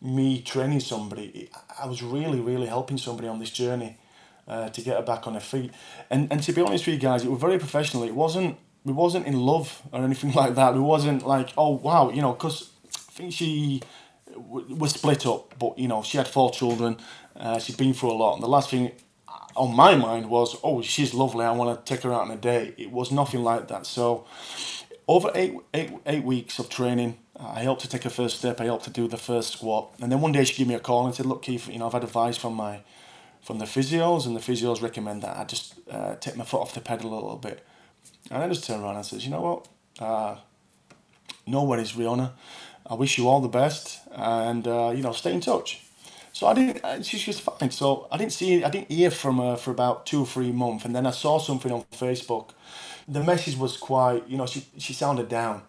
Speaker 6: me training somebody. I was really, really helping somebody on this journey uh, to get her back on her feet. And and to be honest with you guys, it was very professional. It wasn't we wasn't in love or anything [LAUGHS] like that. We wasn't like oh wow, you know, because I think she w- was split up, but you know she had four children. Uh, she'd been through a lot, and the last thing on my mind was oh she's lovely. I want to take her out on a day. It was nothing like that. So over eight eight eight weeks of training. I helped to take her first step. I helped to do the first squat, and then one day she gave me a call and said, "Look, Keith, you know I've had advice from my from the physios, and the physios recommend that I just uh, take my foot off the pedal a little bit. And I just turn around and says, you know what? Uh, no worries, Riona. I wish you all the best, and uh, you know, stay in touch. So I didn't. Uh, she's just fine. So I didn't see. I didn't hear from her for about two or three months, and then I saw something on Facebook. The message was quite. You know, she she sounded down,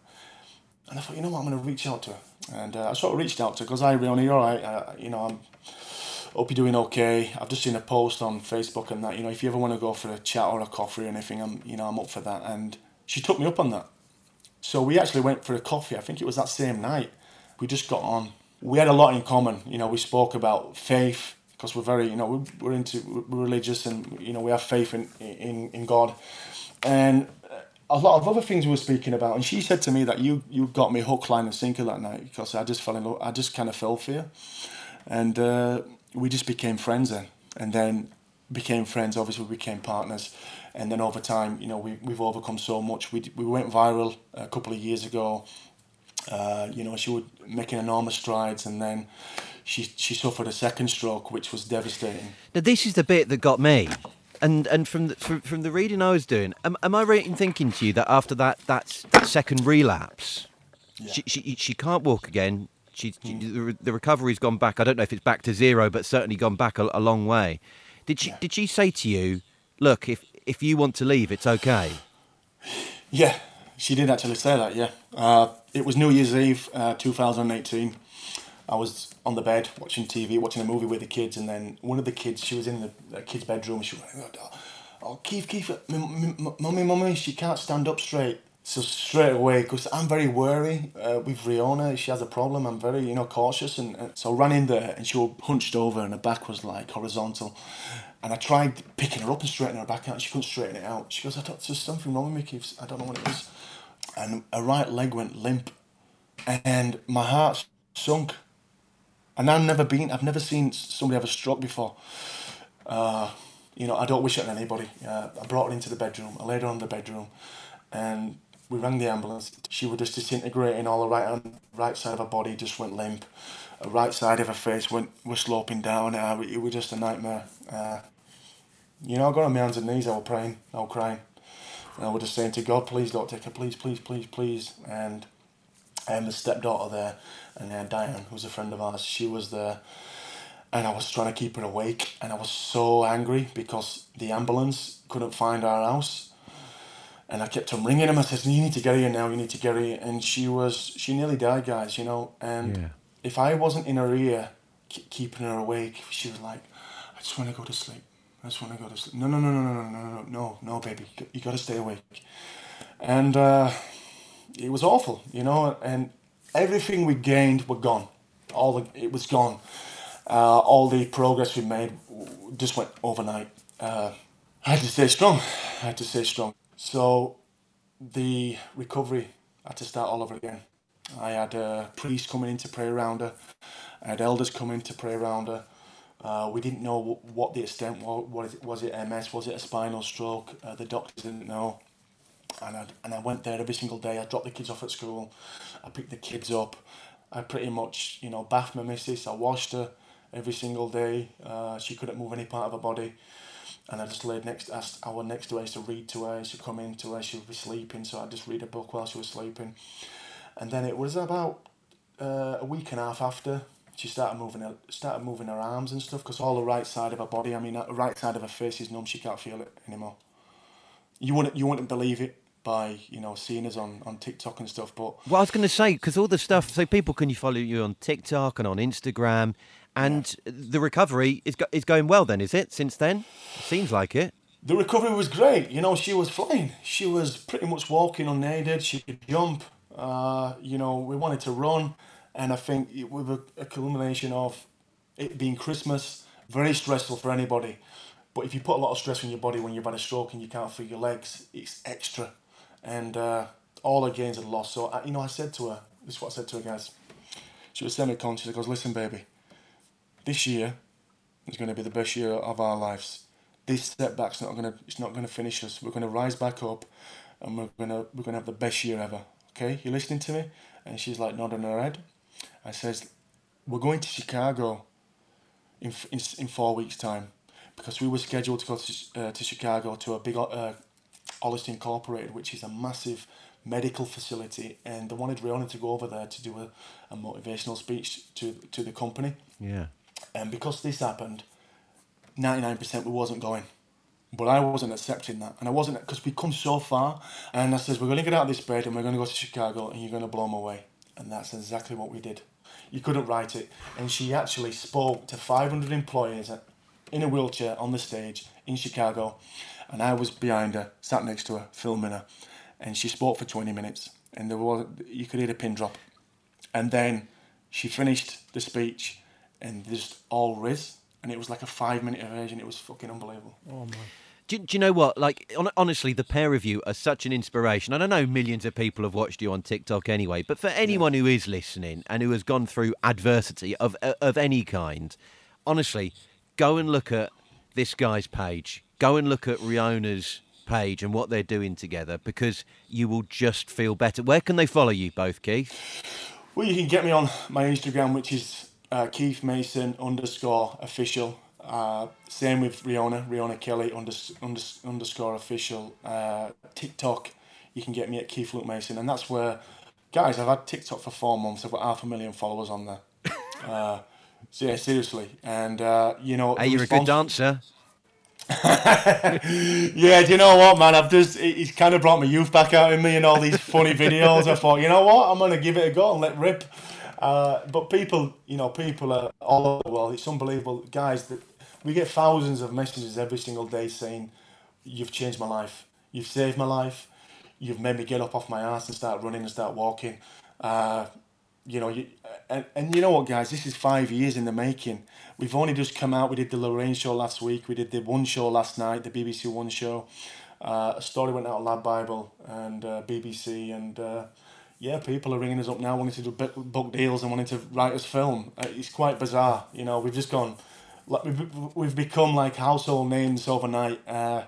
Speaker 6: and I thought, you know what, I'm going to reach out to her, and uh, I sort of reached out to her because I you're all right. Uh, you know, I'm hope you're doing okay. I've just seen a post on Facebook and that, you know, if you ever want to go for a chat or a coffee or anything, I'm, you know, I'm up for that. And she took me up on that. So we actually went for a coffee. I think it was that same night. We just got on. We had a lot in common. You know, we spoke about faith, because we're very, you know, we're, into we're religious and you know we have faith in in in God, and a lot of other things we were speaking about. And she said to me that you you got me hook, line, and sinker that night because I just fell in love. I just kind of fell for you, and uh, we just became friends then. And then became friends. Obviously, we became partners, and then over time, you know, we we've overcome so much. We we went viral a couple of years ago. Uh, you know, she was making enormous strides, and then she she suffered a second stroke, which was devastating.
Speaker 3: Now, this is the bit that got me. And and from the, from, from the reading I was doing, am, am I right in thinking to you that after that that, that second relapse,
Speaker 6: Yeah.
Speaker 3: she, she she can't walk again. She, she the, the recovery's gone back. I don't know if it's back to zero, but certainly gone back a, a long way. Did she
Speaker 6: Yeah.
Speaker 3: did she say to you, look, if if you want to leave, it's okay?
Speaker 6: Yeah, she did actually say that. Yeah, uh, it was New Year's Eve, uh, 2018. I was on the bed watching TV, watching a movie with the kids, and then one of the kids, she was in the, the kid's bedroom. She went, "Oh, Keith, Keith, mummy, mummy, she can't stand up straight." So straight away, because I'm very wary uh, with Riona, she has a problem. I'm very, you know, cautious, and, and so I ran in there, and she was hunched over, and her back was like horizontal. And I tried picking her up and straightening her back out, she couldn't straighten it out. She goes, "I don't, there's something wrong with me, Keith. I don't know what it is." And her right leg went limp, and my heart sunk. And I've never been, I've never seen somebody have a stroke before. Uh, you know, I don't wish it on anybody. Uh, I brought her into the bedroom. I laid her on the bedroom, and we rang the ambulance. She was just disintegrating. All the right hand, right side of her body just went limp. The right side of her face went was sloping down. Uh, it was just a nightmare. Uh, you know, I got on my hands and knees. I was praying. I was crying. And I was just saying to God, please her. Please, please, please, please. And um, the stepdaughter there, and then Diane, who's a friend of ours, she was there, and I was trying to keep her awake, and I was so angry because the ambulance couldn't find our house, and I kept on ringing him. I said, "You need to get here now. You need to get here." And she was, she nearly died, guys. You know, and
Speaker 3: Yeah.
Speaker 6: if I wasn't in her ear, k- keeping her awake, she was like, "I just want to go to sleep. I just want to go to sleep." No, no, no, no, no, no, no, no, no, no, baby, you got to stay awake. And uh, it was awful, you know, and everything we gained were gone. All the, it was gone. Uh, all the progress we made just went overnight. Uh, I had to stay strong. I had to stay strong. So the recovery I had to start all over again. I had a priest coming in to pray around her. I had elders coming to pray around her. Uh, we didn't know wh- what the extent was. Was it, was it MS? Was it a spinal stroke? Uh, the doctors didn't know and I and I went there every single day. I dropped the kids off at school. I picked the kids up. I pretty much you know bathed my missus. I washed her every single day. Uh, she couldn't move any part of her body, and I just laid next. I was next to her. I used to read to her. she'd come in to her. She would be sleeping, so I would just read a book while she was sleeping. And then it was about uh, a week and a half after she started moving her started moving her arms and stuff because all the right side of her body. I mean, the right side of her face is numb. She can't feel it anymore you wouldn't you wouldn't believe it by you know seeing us on, on TikTok and stuff, but
Speaker 3: Well, I was going to say because all the stuff. So people can you follow you on TikTok and on Instagram, and the recovery is go, is going well. Then is it since then? Seems like it.
Speaker 6: the recovery was great. You know, she was flying. She was pretty much walking unaided. She could jump. Uh, you know, we wanted to run, and I think it, with a, a culmination of it being Christmas, very stressful for anybody. But if you put a lot of stress on your body when you've had a stroke and you can't feel your legs, it's extra. And uh, all her gains are lost. So, I, you know, I said to her, this is what I said to her, guys. She was semi-conscious. I goes, listen, baby, this year is going to be the best year of our lives. This setback's not going to, it's not going to finish us. We're going to rise back up, and we're going to, we're going to have the best year ever. Okay, you listening to me? And she's like nodding her head. I says, we're going to Chicago in, in, in four weeks' time because we were scheduled to go to, uh, to Chicago to a big uh, Hollister Incorporated, which is a massive medical facility, and they wanted Riona to go over there to do a, a motivational speech to to the company.
Speaker 3: Yeah.
Speaker 6: And because this happened, 99% we wasn't going. But I wasn't accepting that. And I wasn't, because we come so far. And I says, we're going to get out of this bed and we're going to go to Chicago and you're going to blow them away. And that's exactly what we did. You couldn't write it. And she actually spoke to 500 employees in a wheelchair on the stage in Chicago. And I was behind her, sat next to her, filming her. And she spoke for 20 minutes. And there was, you could hear a pin drop. And then she finished the speech and just all riz and it was like a five minute version. It was fucking unbelievable.
Speaker 2: Oh my.
Speaker 3: Do, do you know what? Like, on, honestly, the pair of you are such an inspiration. And I know millions of people have watched you on TikTok anyway, but for anyone who is listening and who has gone through adversity of uh, of any kind, honestly, go and look at this guy's page. Go and look at Riona's page and what they're doing together because you will just feel better. Where can they follow you both, Keith?
Speaker 6: Well, you can get me on my Instagram, which is uh, Keith Mason underscore official. Uh, same with Riona, Riona Kelly unders, unders, underscore official. Uh, TikTok, you can get me at Keith Luke Mason, and that's where, guys, I've had TikTok for four months. I've got half a million followers on there. [LAUGHS] uh, so yeah, seriously, and uh, you know,
Speaker 3: Hey, you're a good dancer. [LAUGHS]
Speaker 6: Yeah, do you know what, man? I've just it- it's kind of brought my youth back out in me and all these funny [LAUGHS] videos. I thought, you know what, I'm gonna give it a go and let rip. Uh, but people, you know, people are all over the world. It's unbelievable, guys. That we get thousands of messages every single day saying, "You've changed my life. You've saved my life. You've made me get up off my ass and start running and start walking." Uh, you know, you, and, and you know what, guys, this is five years in the making. We've only just come out. We did the Lorraine show last week. We did the One show last night, the BBC One show. Uh, a story went out on LADbible and uh, BBC, and uh, yeah, people are ringing us up now, wanting to do book- book deals and wanting to write us film. Uh, it's quite bizarre, you know. We've just gone, like we've we've become like household names overnight. Uh,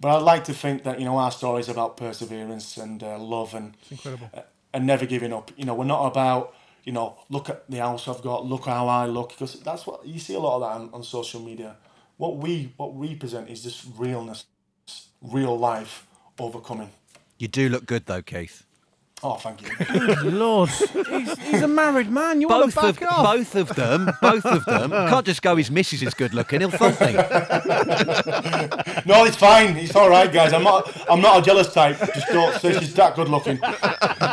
Speaker 6: but I'd like to think that you know our story is about perseverance and uh, love and
Speaker 2: incredible.
Speaker 6: and never giving up. You know, we're not about you know look at the house I've got, look how I look because that's what you see a lot of that on, on social media. What we what we present is just realness, real life overcoming.
Speaker 3: You do look good though, Keith.
Speaker 6: Oh, thank you. [LAUGHS]
Speaker 2: Lord, he's, he's a married man. You want
Speaker 3: Both
Speaker 2: to back
Speaker 3: of
Speaker 2: off?
Speaker 3: both of them, both of them. [LAUGHS] Can't just go. His missus is good looking. He'll thump me. [LAUGHS]
Speaker 6: no, it's fine. It's all right, guys. I'm not I'm not a jealous type. Just don't say she's that good looking.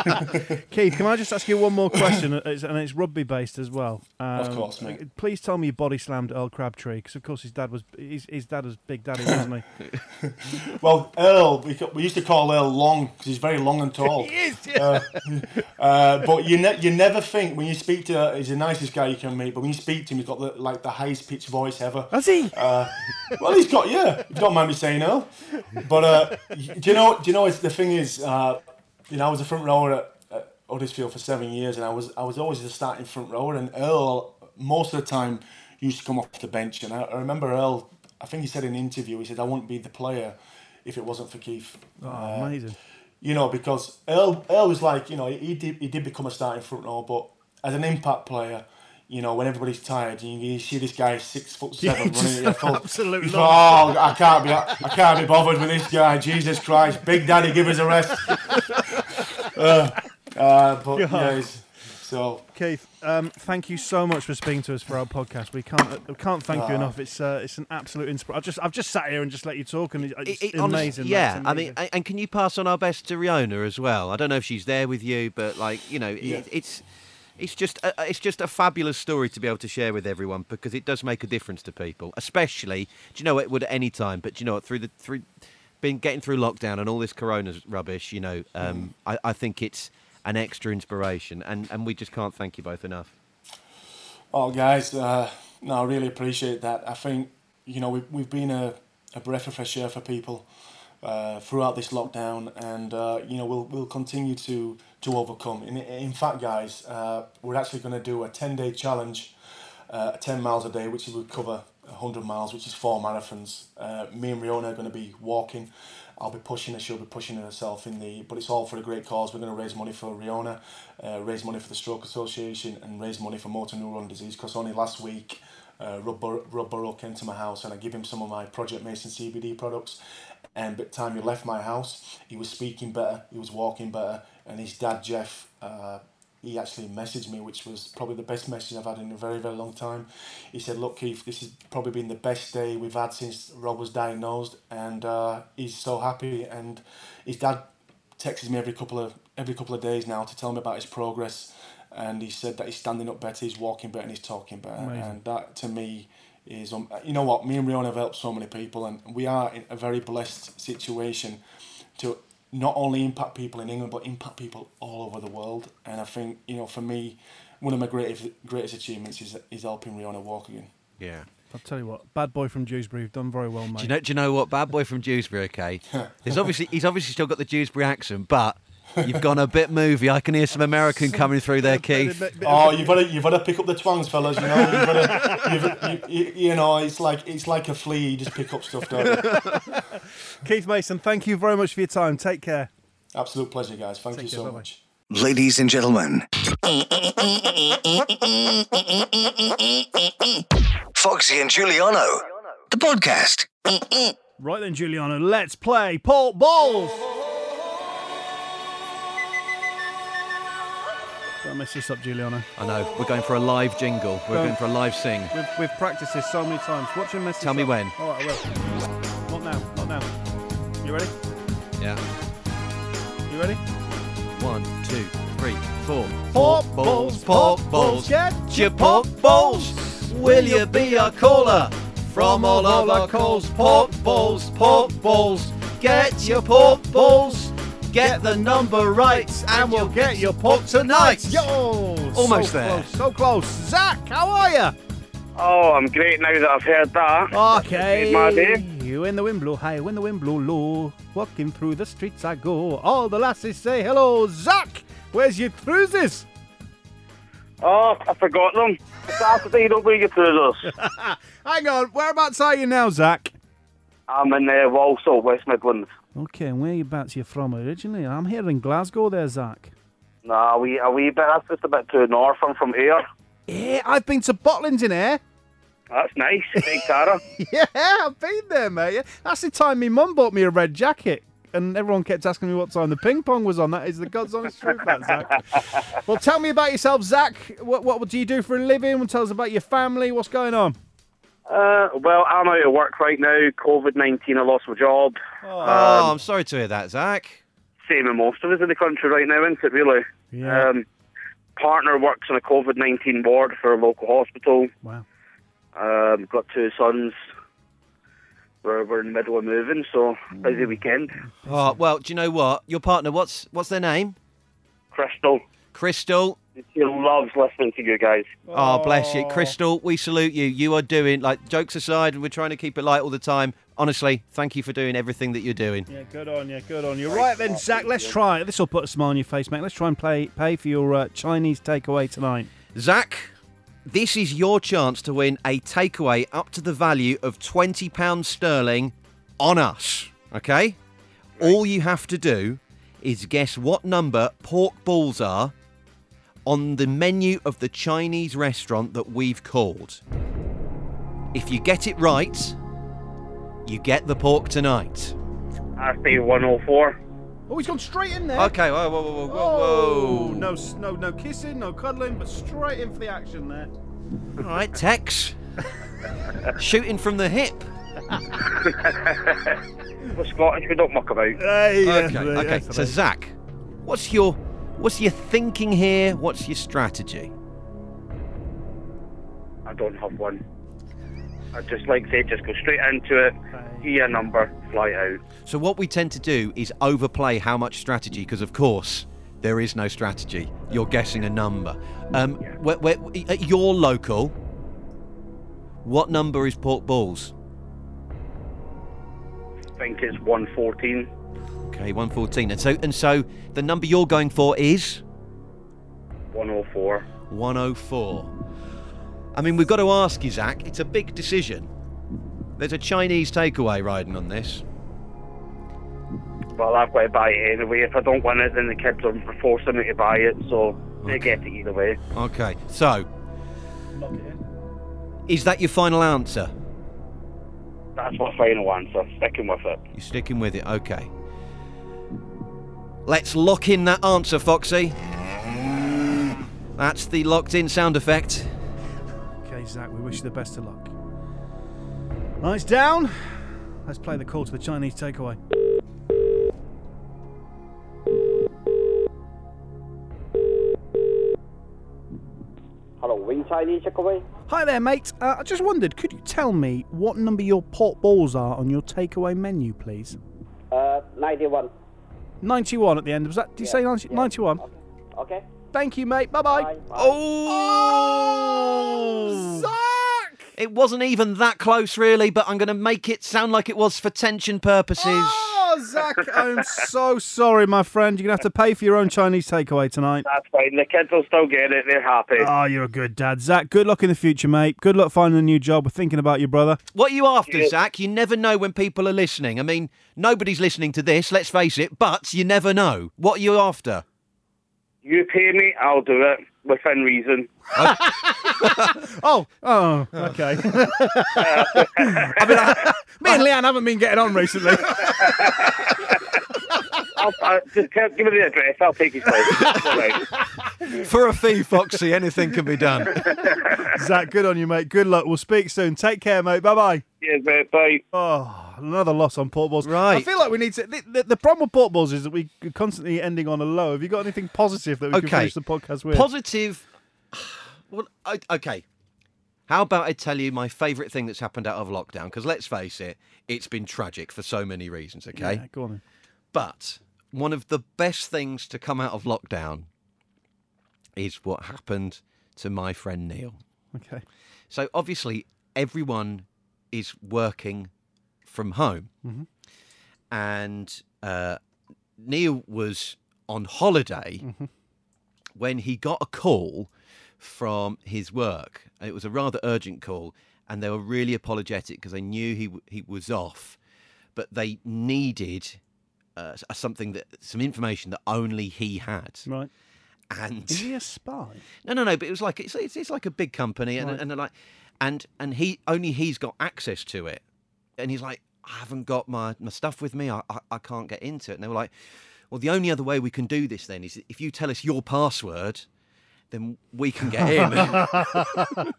Speaker 6: [LAUGHS]
Speaker 2: Keith, can I just ask you one more question? [COUGHS] It's, and it's rugby based as well. Um,
Speaker 6: Of course, mate.
Speaker 2: Please tell me you body slammed Earl Crabtree because, of course, his dad was his, his dad was Big Daddy, wasn't he? [LAUGHS]
Speaker 6: Well, Earl, we, we used to call Earl long because he's very long and tall. [LAUGHS] he is, yeah. Uh, uh, but you ne- you never think when you speak to him, he's the nicest guy you can meet, but when you speak to him, he's got the, like the highest pitched voice ever.
Speaker 2: Has he?
Speaker 6: Uh, well, he's got yeah. You don't mind me saying Earl, but uh, do you know? Do you know? It's, the thing is, uh, you know, I was a front rower at, at Huddersfield for seven years, and I was I was always the starting front rower, and Earl most of the time used to come off the bench, and I, I remember Earl. I think he said in an interview, he said, "I wouldn't be the player if it wasn't for Keith."
Speaker 2: Oh,
Speaker 6: Uh,
Speaker 2: amazing.
Speaker 6: you know, because Earl, Earl was like, you know, he did, he did become a starting front row, but as an impact player, you know, when everybody's tired, you, you see this guy six foot [LAUGHS] seven
Speaker 2: just
Speaker 6: running at your full.
Speaker 2: absolute
Speaker 6: you thought, oh, I can't be, I can't be bothered with this guy. Jesus Christ, Big Daddy, give us a rest. [LAUGHS] uh, uh, but
Speaker 2: God.
Speaker 6: yeah, it's- so
Speaker 2: Keith, um, thank you so much for speaking to us for our podcast. We can't we can't thank you
Speaker 6: Ah.
Speaker 2: enough. It's uh, it's an absolute inspiration. I've just I've just sat here and just let you talk, and it's
Speaker 3: It- it
Speaker 2: amazing.
Speaker 3: honest-
Speaker 2: mate,
Speaker 3: yeah,
Speaker 2: it's
Speaker 3: I mean,
Speaker 2: amazing.
Speaker 3: and can you pass on our best to Riona as well? I don't know if she's there with you, but like you know,
Speaker 6: Yeah.
Speaker 3: it, it's it's just a, it's just a fabulous story to be able to share with everyone because it does make a difference to people, especially. Do you know it would at any time, but do you know what through the through been getting through lockdown and all this Corona rubbish, you know, um, I, I think it's an extra inspiration, and and we just can't thank you both enough.
Speaker 6: Oh, guys, uh, no, I really appreciate that. I think, you know, we've, we've been a, a breath of fresh air for people uh, throughout this lockdown, and, uh, you know, we'll, we'll continue to, to overcome. In, in fact, guys, uh, we're actually going to do a 10 day challenge, uh, 10 miles a day, which will cover 100 miles, which is four marathons. Uh, me and Riona are going to be walking. I'll be pushing her, she'll be pushing herself in the, but it's all for a great cause. We're going to raise money for Riona, uh, raise money for the Stroke Association, and raise money for motor neuron disease. Because only last week, uh, Rob, Bur- Rob Burrow came to my house and I gave him some of my Project Mason CBD products. And by the time he left my house, he was speaking better, he was walking better, and his dad Jeff, uh, he actually messaged me, which was probably the best message I've had in a very, very long time. He said, "Look, Keith, this has probably been the best day we've had since Rob was diagnosed, and uh, he's so happy." And his dad texts me every couple of every couple of days now to tell me about his progress, and he said that he's standing up better, he's walking better, and he's talking better,
Speaker 2: Amazing.
Speaker 6: and that to me is um, you know what me and Riona have helped so many people, and we are in a very blessed situation to not only impact people in England but impact people all over the world. And I think you know, for me, one of my greatest greatest achievements is is helping Riona walk again.
Speaker 3: Yeah.
Speaker 2: I'll tell you what, bad boy from Dewsbury, you've done very well, mate.
Speaker 3: Do you know? Do you know what? Bad boy from Dewsbury. Okay, [LAUGHS] he's obviously he's obviously still got the Dewsbury accent, but you've gone a bit movie. I can hear some American [LAUGHS] coming through there, Keith.
Speaker 6: Oh, you've got to you've got to pick up the twangs, fellas. You know, you've got to, you've, you, you, you know, it's like it's like a flea. You just pick up stuff, don't you? [LAUGHS]
Speaker 2: Keith Mason, thank you very much for your time. Take care.
Speaker 6: Absolute pleasure, guys. Thank you
Speaker 2: care,
Speaker 6: so
Speaker 2: bye-bye.
Speaker 6: much.
Speaker 1: Ladies and gentlemen, Foxy and Giuliano, the podcast.
Speaker 2: Right then, Giuliano, let's play Pork Balls. Don't mess this up, Giuliano.
Speaker 3: I know. We're going for a live jingle. We're
Speaker 2: Don't-
Speaker 3: going for a live sing.
Speaker 2: We've, we've practiced this so many times. Watch him mess
Speaker 3: Tell me
Speaker 2: up.
Speaker 3: when.
Speaker 2: All right, I will. Not now, not now. You ready?
Speaker 3: Yeah.
Speaker 2: You ready?
Speaker 3: One, two, three, four.
Speaker 2: Pork balls, pork balls, get
Speaker 3: your pork balls. Will you be a caller from all of our calls? Pork balls, pork balls. Get your pork balls. Get the number right, and we'll get your pork tonight.
Speaker 2: Yo!
Speaker 3: Almost
Speaker 2: so
Speaker 3: there.
Speaker 2: Close, so close. Zach, how are you?
Speaker 7: Oh, I'm great now that I've heard that.
Speaker 2: Okay.
Speaker 7: Made my day.
Speaker 2: You when the wind blow high, when the wind blow low. Walking through the streets I go. All the lasses say hello. Zach, where's your cruises?
Speaker 7: Oh, I forgot them. Saturday, you don't bring it through us.
Speaker 2: Hang on, whereabouts are you now, Zach?
Speaker 7: I'm in uh, Walsall, West Midlands.
Speaker 2: Okay, and whereabouts are you from originally? I'm here in Glasgow there, Zach.
Speaker 7: Nah, a wee, a wee bit. That's just a bit too north. I'm from here.
Speaker 2: Yeah, I've been to Butlins in Ayr.
Speaker 7: That's nice. Big Tara. [LAUGHS]
Speaker 2: Yeah, I've been there, mate. That's the time my mum bought me a red jacket. And everyone kept asking me what time the ping pong was on. That is the God's honest truth, that, Zach. [LAUGHS] Well, tell me about yourself, Zach. What, what do you do for a living? Tell us about your family. What's going on?
Speaker 7: Uh, well, I'm out of work right now. COVID 19, I lost my job.
Speaker 3: Oh, I'm sorry to hear that, Zach.
Speaker 7: Same as most of us in the country right now, isn't it, really?
Speaker 2: Yeah.
Speaker 7: Um, partner works on a COVID 19 ward for a local hospital.
Speaker 2: Wow.
Speaker 7: Um, got two sons. We're, we're in the middle of moving, so busy weekend.
Speaker 3: Oh, well, do you know what? Your partner, what's what's their name?
Speaker 7: Crystal,
Speaker 3: Crystal.
Speaker 7: She loves listening to you guys.
Speaker 3: Oh, bless you. Crystal, we salute you. You are doing, like, jokes aside, and we're trying to keep it light all the time. Honestly, thank you for doing everything that you're doing.
Speaker 2: Yeah, good on you, good on you. Right then, Zach, let's try. This will put a smile on your face, mate. Let's try and play, pay for your uh, Chinese takeaway tonight.
Speaker 3: Zach, this is your chance to win a takeaway up to the value of £20 sterling on us. Okay? All you have to do is guess what number pork balls are on the menu of the Chinese restaurant that we've called. If you get it right, you get the pork tonight.
Speaker 7: I say 104.
Speaker 2: Oh, he's gone straight in there.
Speaker 3: Okay, whoa, whoa, whoa, whoa,
Speaker 2: Oh,
Speaker 3: whoa.
Speaker 2: no, no, no kissing, no cuddling, but straight in for the action there.
Speaker 3: All right, Tex. [LAUGHS] Shooting from the hip. [LAUGHS]
Speaker 7: We're Scottish, we don't muck about.
Speaker 2: Hey,
Speaker 3: Okay, okay. So Zach, what's your what's your thinking here? What's your strategy?
Speaker 7: I don't have one. I just like say, just go straight into it, hear a number, fly out.
Speaker 3: So what we tend to do is overplay how much strategy, because of course there is no strategy. You're guessing a number. Um, where, where, at your local, what number is pork balls?
Speaker 7: I think it's 114.
Speaker 3: Okay, one fourteen. And so and so the number you're going for is
Speaker 7: 104.
Speaker 3: 104. I mean, we've got to ask you, Zach. It's a big decision. There's a Chinese takeaway riding on this.
Speaker 7: Well, I've got to buy it anyway. If I don't win it, then the kids are forcing me to buy it, so they get it either way.
Speaker 3: Okay, so is that your final answer?
Speaker 7: That's my final answer. Sticking with it.
Speaker 3: You're sticking with it, okay. Let's lock in that answer, Foxy. That's the locked in sound effect.
Speaker 2: Okay, Zach, we wish you the best of luck. Lights down. Let's play the call to the Chinese takeaway.
Speaker 8: Hello, Wing Chinese takeaway.
Speaker 2: Hi there, mate. Uh, I just wondered, could you tell me what number your pork balls are on your takeaway menu, please?
Speaker 8: Uh, 91.
Speaker 2: 91 at the end. Was that? Did you say 90, 91?
Speaker 8: Okay.
Speaker 2: Thank you, mate. Bye bye.
Speaker 8: Bye. Bye.
Speaker 3: Oh!
Speaker 2: Zach!
Speaker 3: It wasn't even that close, really, but I'm going to make it sound like it was for tension purposes.
Speaker 2: Oh, Zach, I'm so sorry, my friend. You're going to have to pay for your own Chinese takeaway tonight.
Speaker 7: That's fine. The kids will still get it. They're happy.
Speaker 2: Oh, you're a good dad. Zach, good luck in the future, mate. Good luck finding a new job. We're thinking about your brother.
Speaker 3: What are you after,
Speaker 7: Yeah.
Speaker 3: Zach? You never know when people are listening. I mean, nobody's listening to this, let's face it, but you never know. What are you after?
Speaker 7: You pay me, I'll do it within reason. [LAUGHS]
Speaker 2: Oh, oh, okay. [LAUGHS] I mean, I, me and Leanne haven't been getting on recently. [LAUGHS]
Speaker 7: I'll, i just tell- give me the address. I'll take his place. It's all right. [LAUGHS]
Speaker 3: For a fee, Foxy, anything can be done. [LAUGHS]
Speaker 2: Zach, good on you, mate. Good luck. We'll speak soon. Take care, mate. Bye bye.
Speaker 7: Cheers, mate. Bye.
Speaker 2: Oh, another loss on pork balls.
Speaker 3: Right.
Speaker 2: I feel like we need to. The, the, the problem with pork balls is that we are constantly ending on a low. Have you got anything positive that we can finish the podcast with?
Speaker 3: Positive. [SIGHS] Well, I, okay. How about I tell you my favourite thing that's happened out of lockdown? Because let's face it, it's been tragic for so many reasons, okay?
Speaker 2: Yeah, go on. Then.
Speaker 3: But one of the best things to come out of lockdown is what happened to my friend Neil.
Speaker 2: Okay.
Speaker 3: So obviously, everyone is working from home, and uh, Neil was on holiday when he got a call from his work. It was a rather urgent call, and they were really apologetic because they knew he w- he was off, but they needed. Uh, something that some information that only he had,
Speaker 2: Right.
Speaker 3: and
Speaker 2: Is he a spy?
Speaker 3: no, no, no. But it was like it's, it's, it's like a big company, and
Speaker 2: Right.
Speaker 3: and they're like, and and he only he's got access to it, and he's like, I haven't got my my stuff with me. I, I I can't get into it. And they were like, well, the only other way we can do this then is if you tell us your password, then we can get in. [LAUGHS]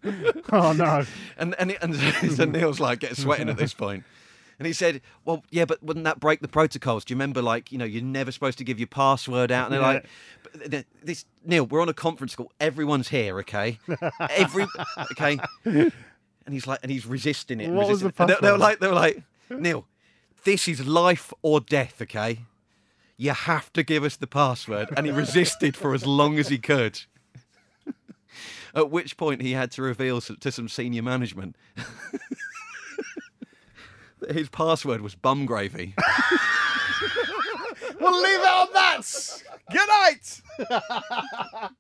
Speaker 3: [LAUGHS]
Speaker 2: Oh no.
Speaker 3: and and and [LAUGHS] so Neil's like getting sweating at this point. And he said, "Well, yeah, but wouldn't that break the protocols? Do you remember, like, you know, you're never supposed to give your password out?" And they're
Speaker 2: Yeah.
Speaker 3: like, but th- th- "This Neil, we're on a conference call. Everyone's here, okay? Every [LAUGHS] okay." And he's like, and he's resisting it.
Speaker 2: What was the
Speaker 3: they, they were like, they were like, Neil, this is life or death, okay? You have to give us the password. And he resisted for as long as he could. At which point he had to reveal to some senior management [LAUGHS] that his password was bum gravy. [LAUGHS]
Speaker 2: We'll leave it on that. Good night.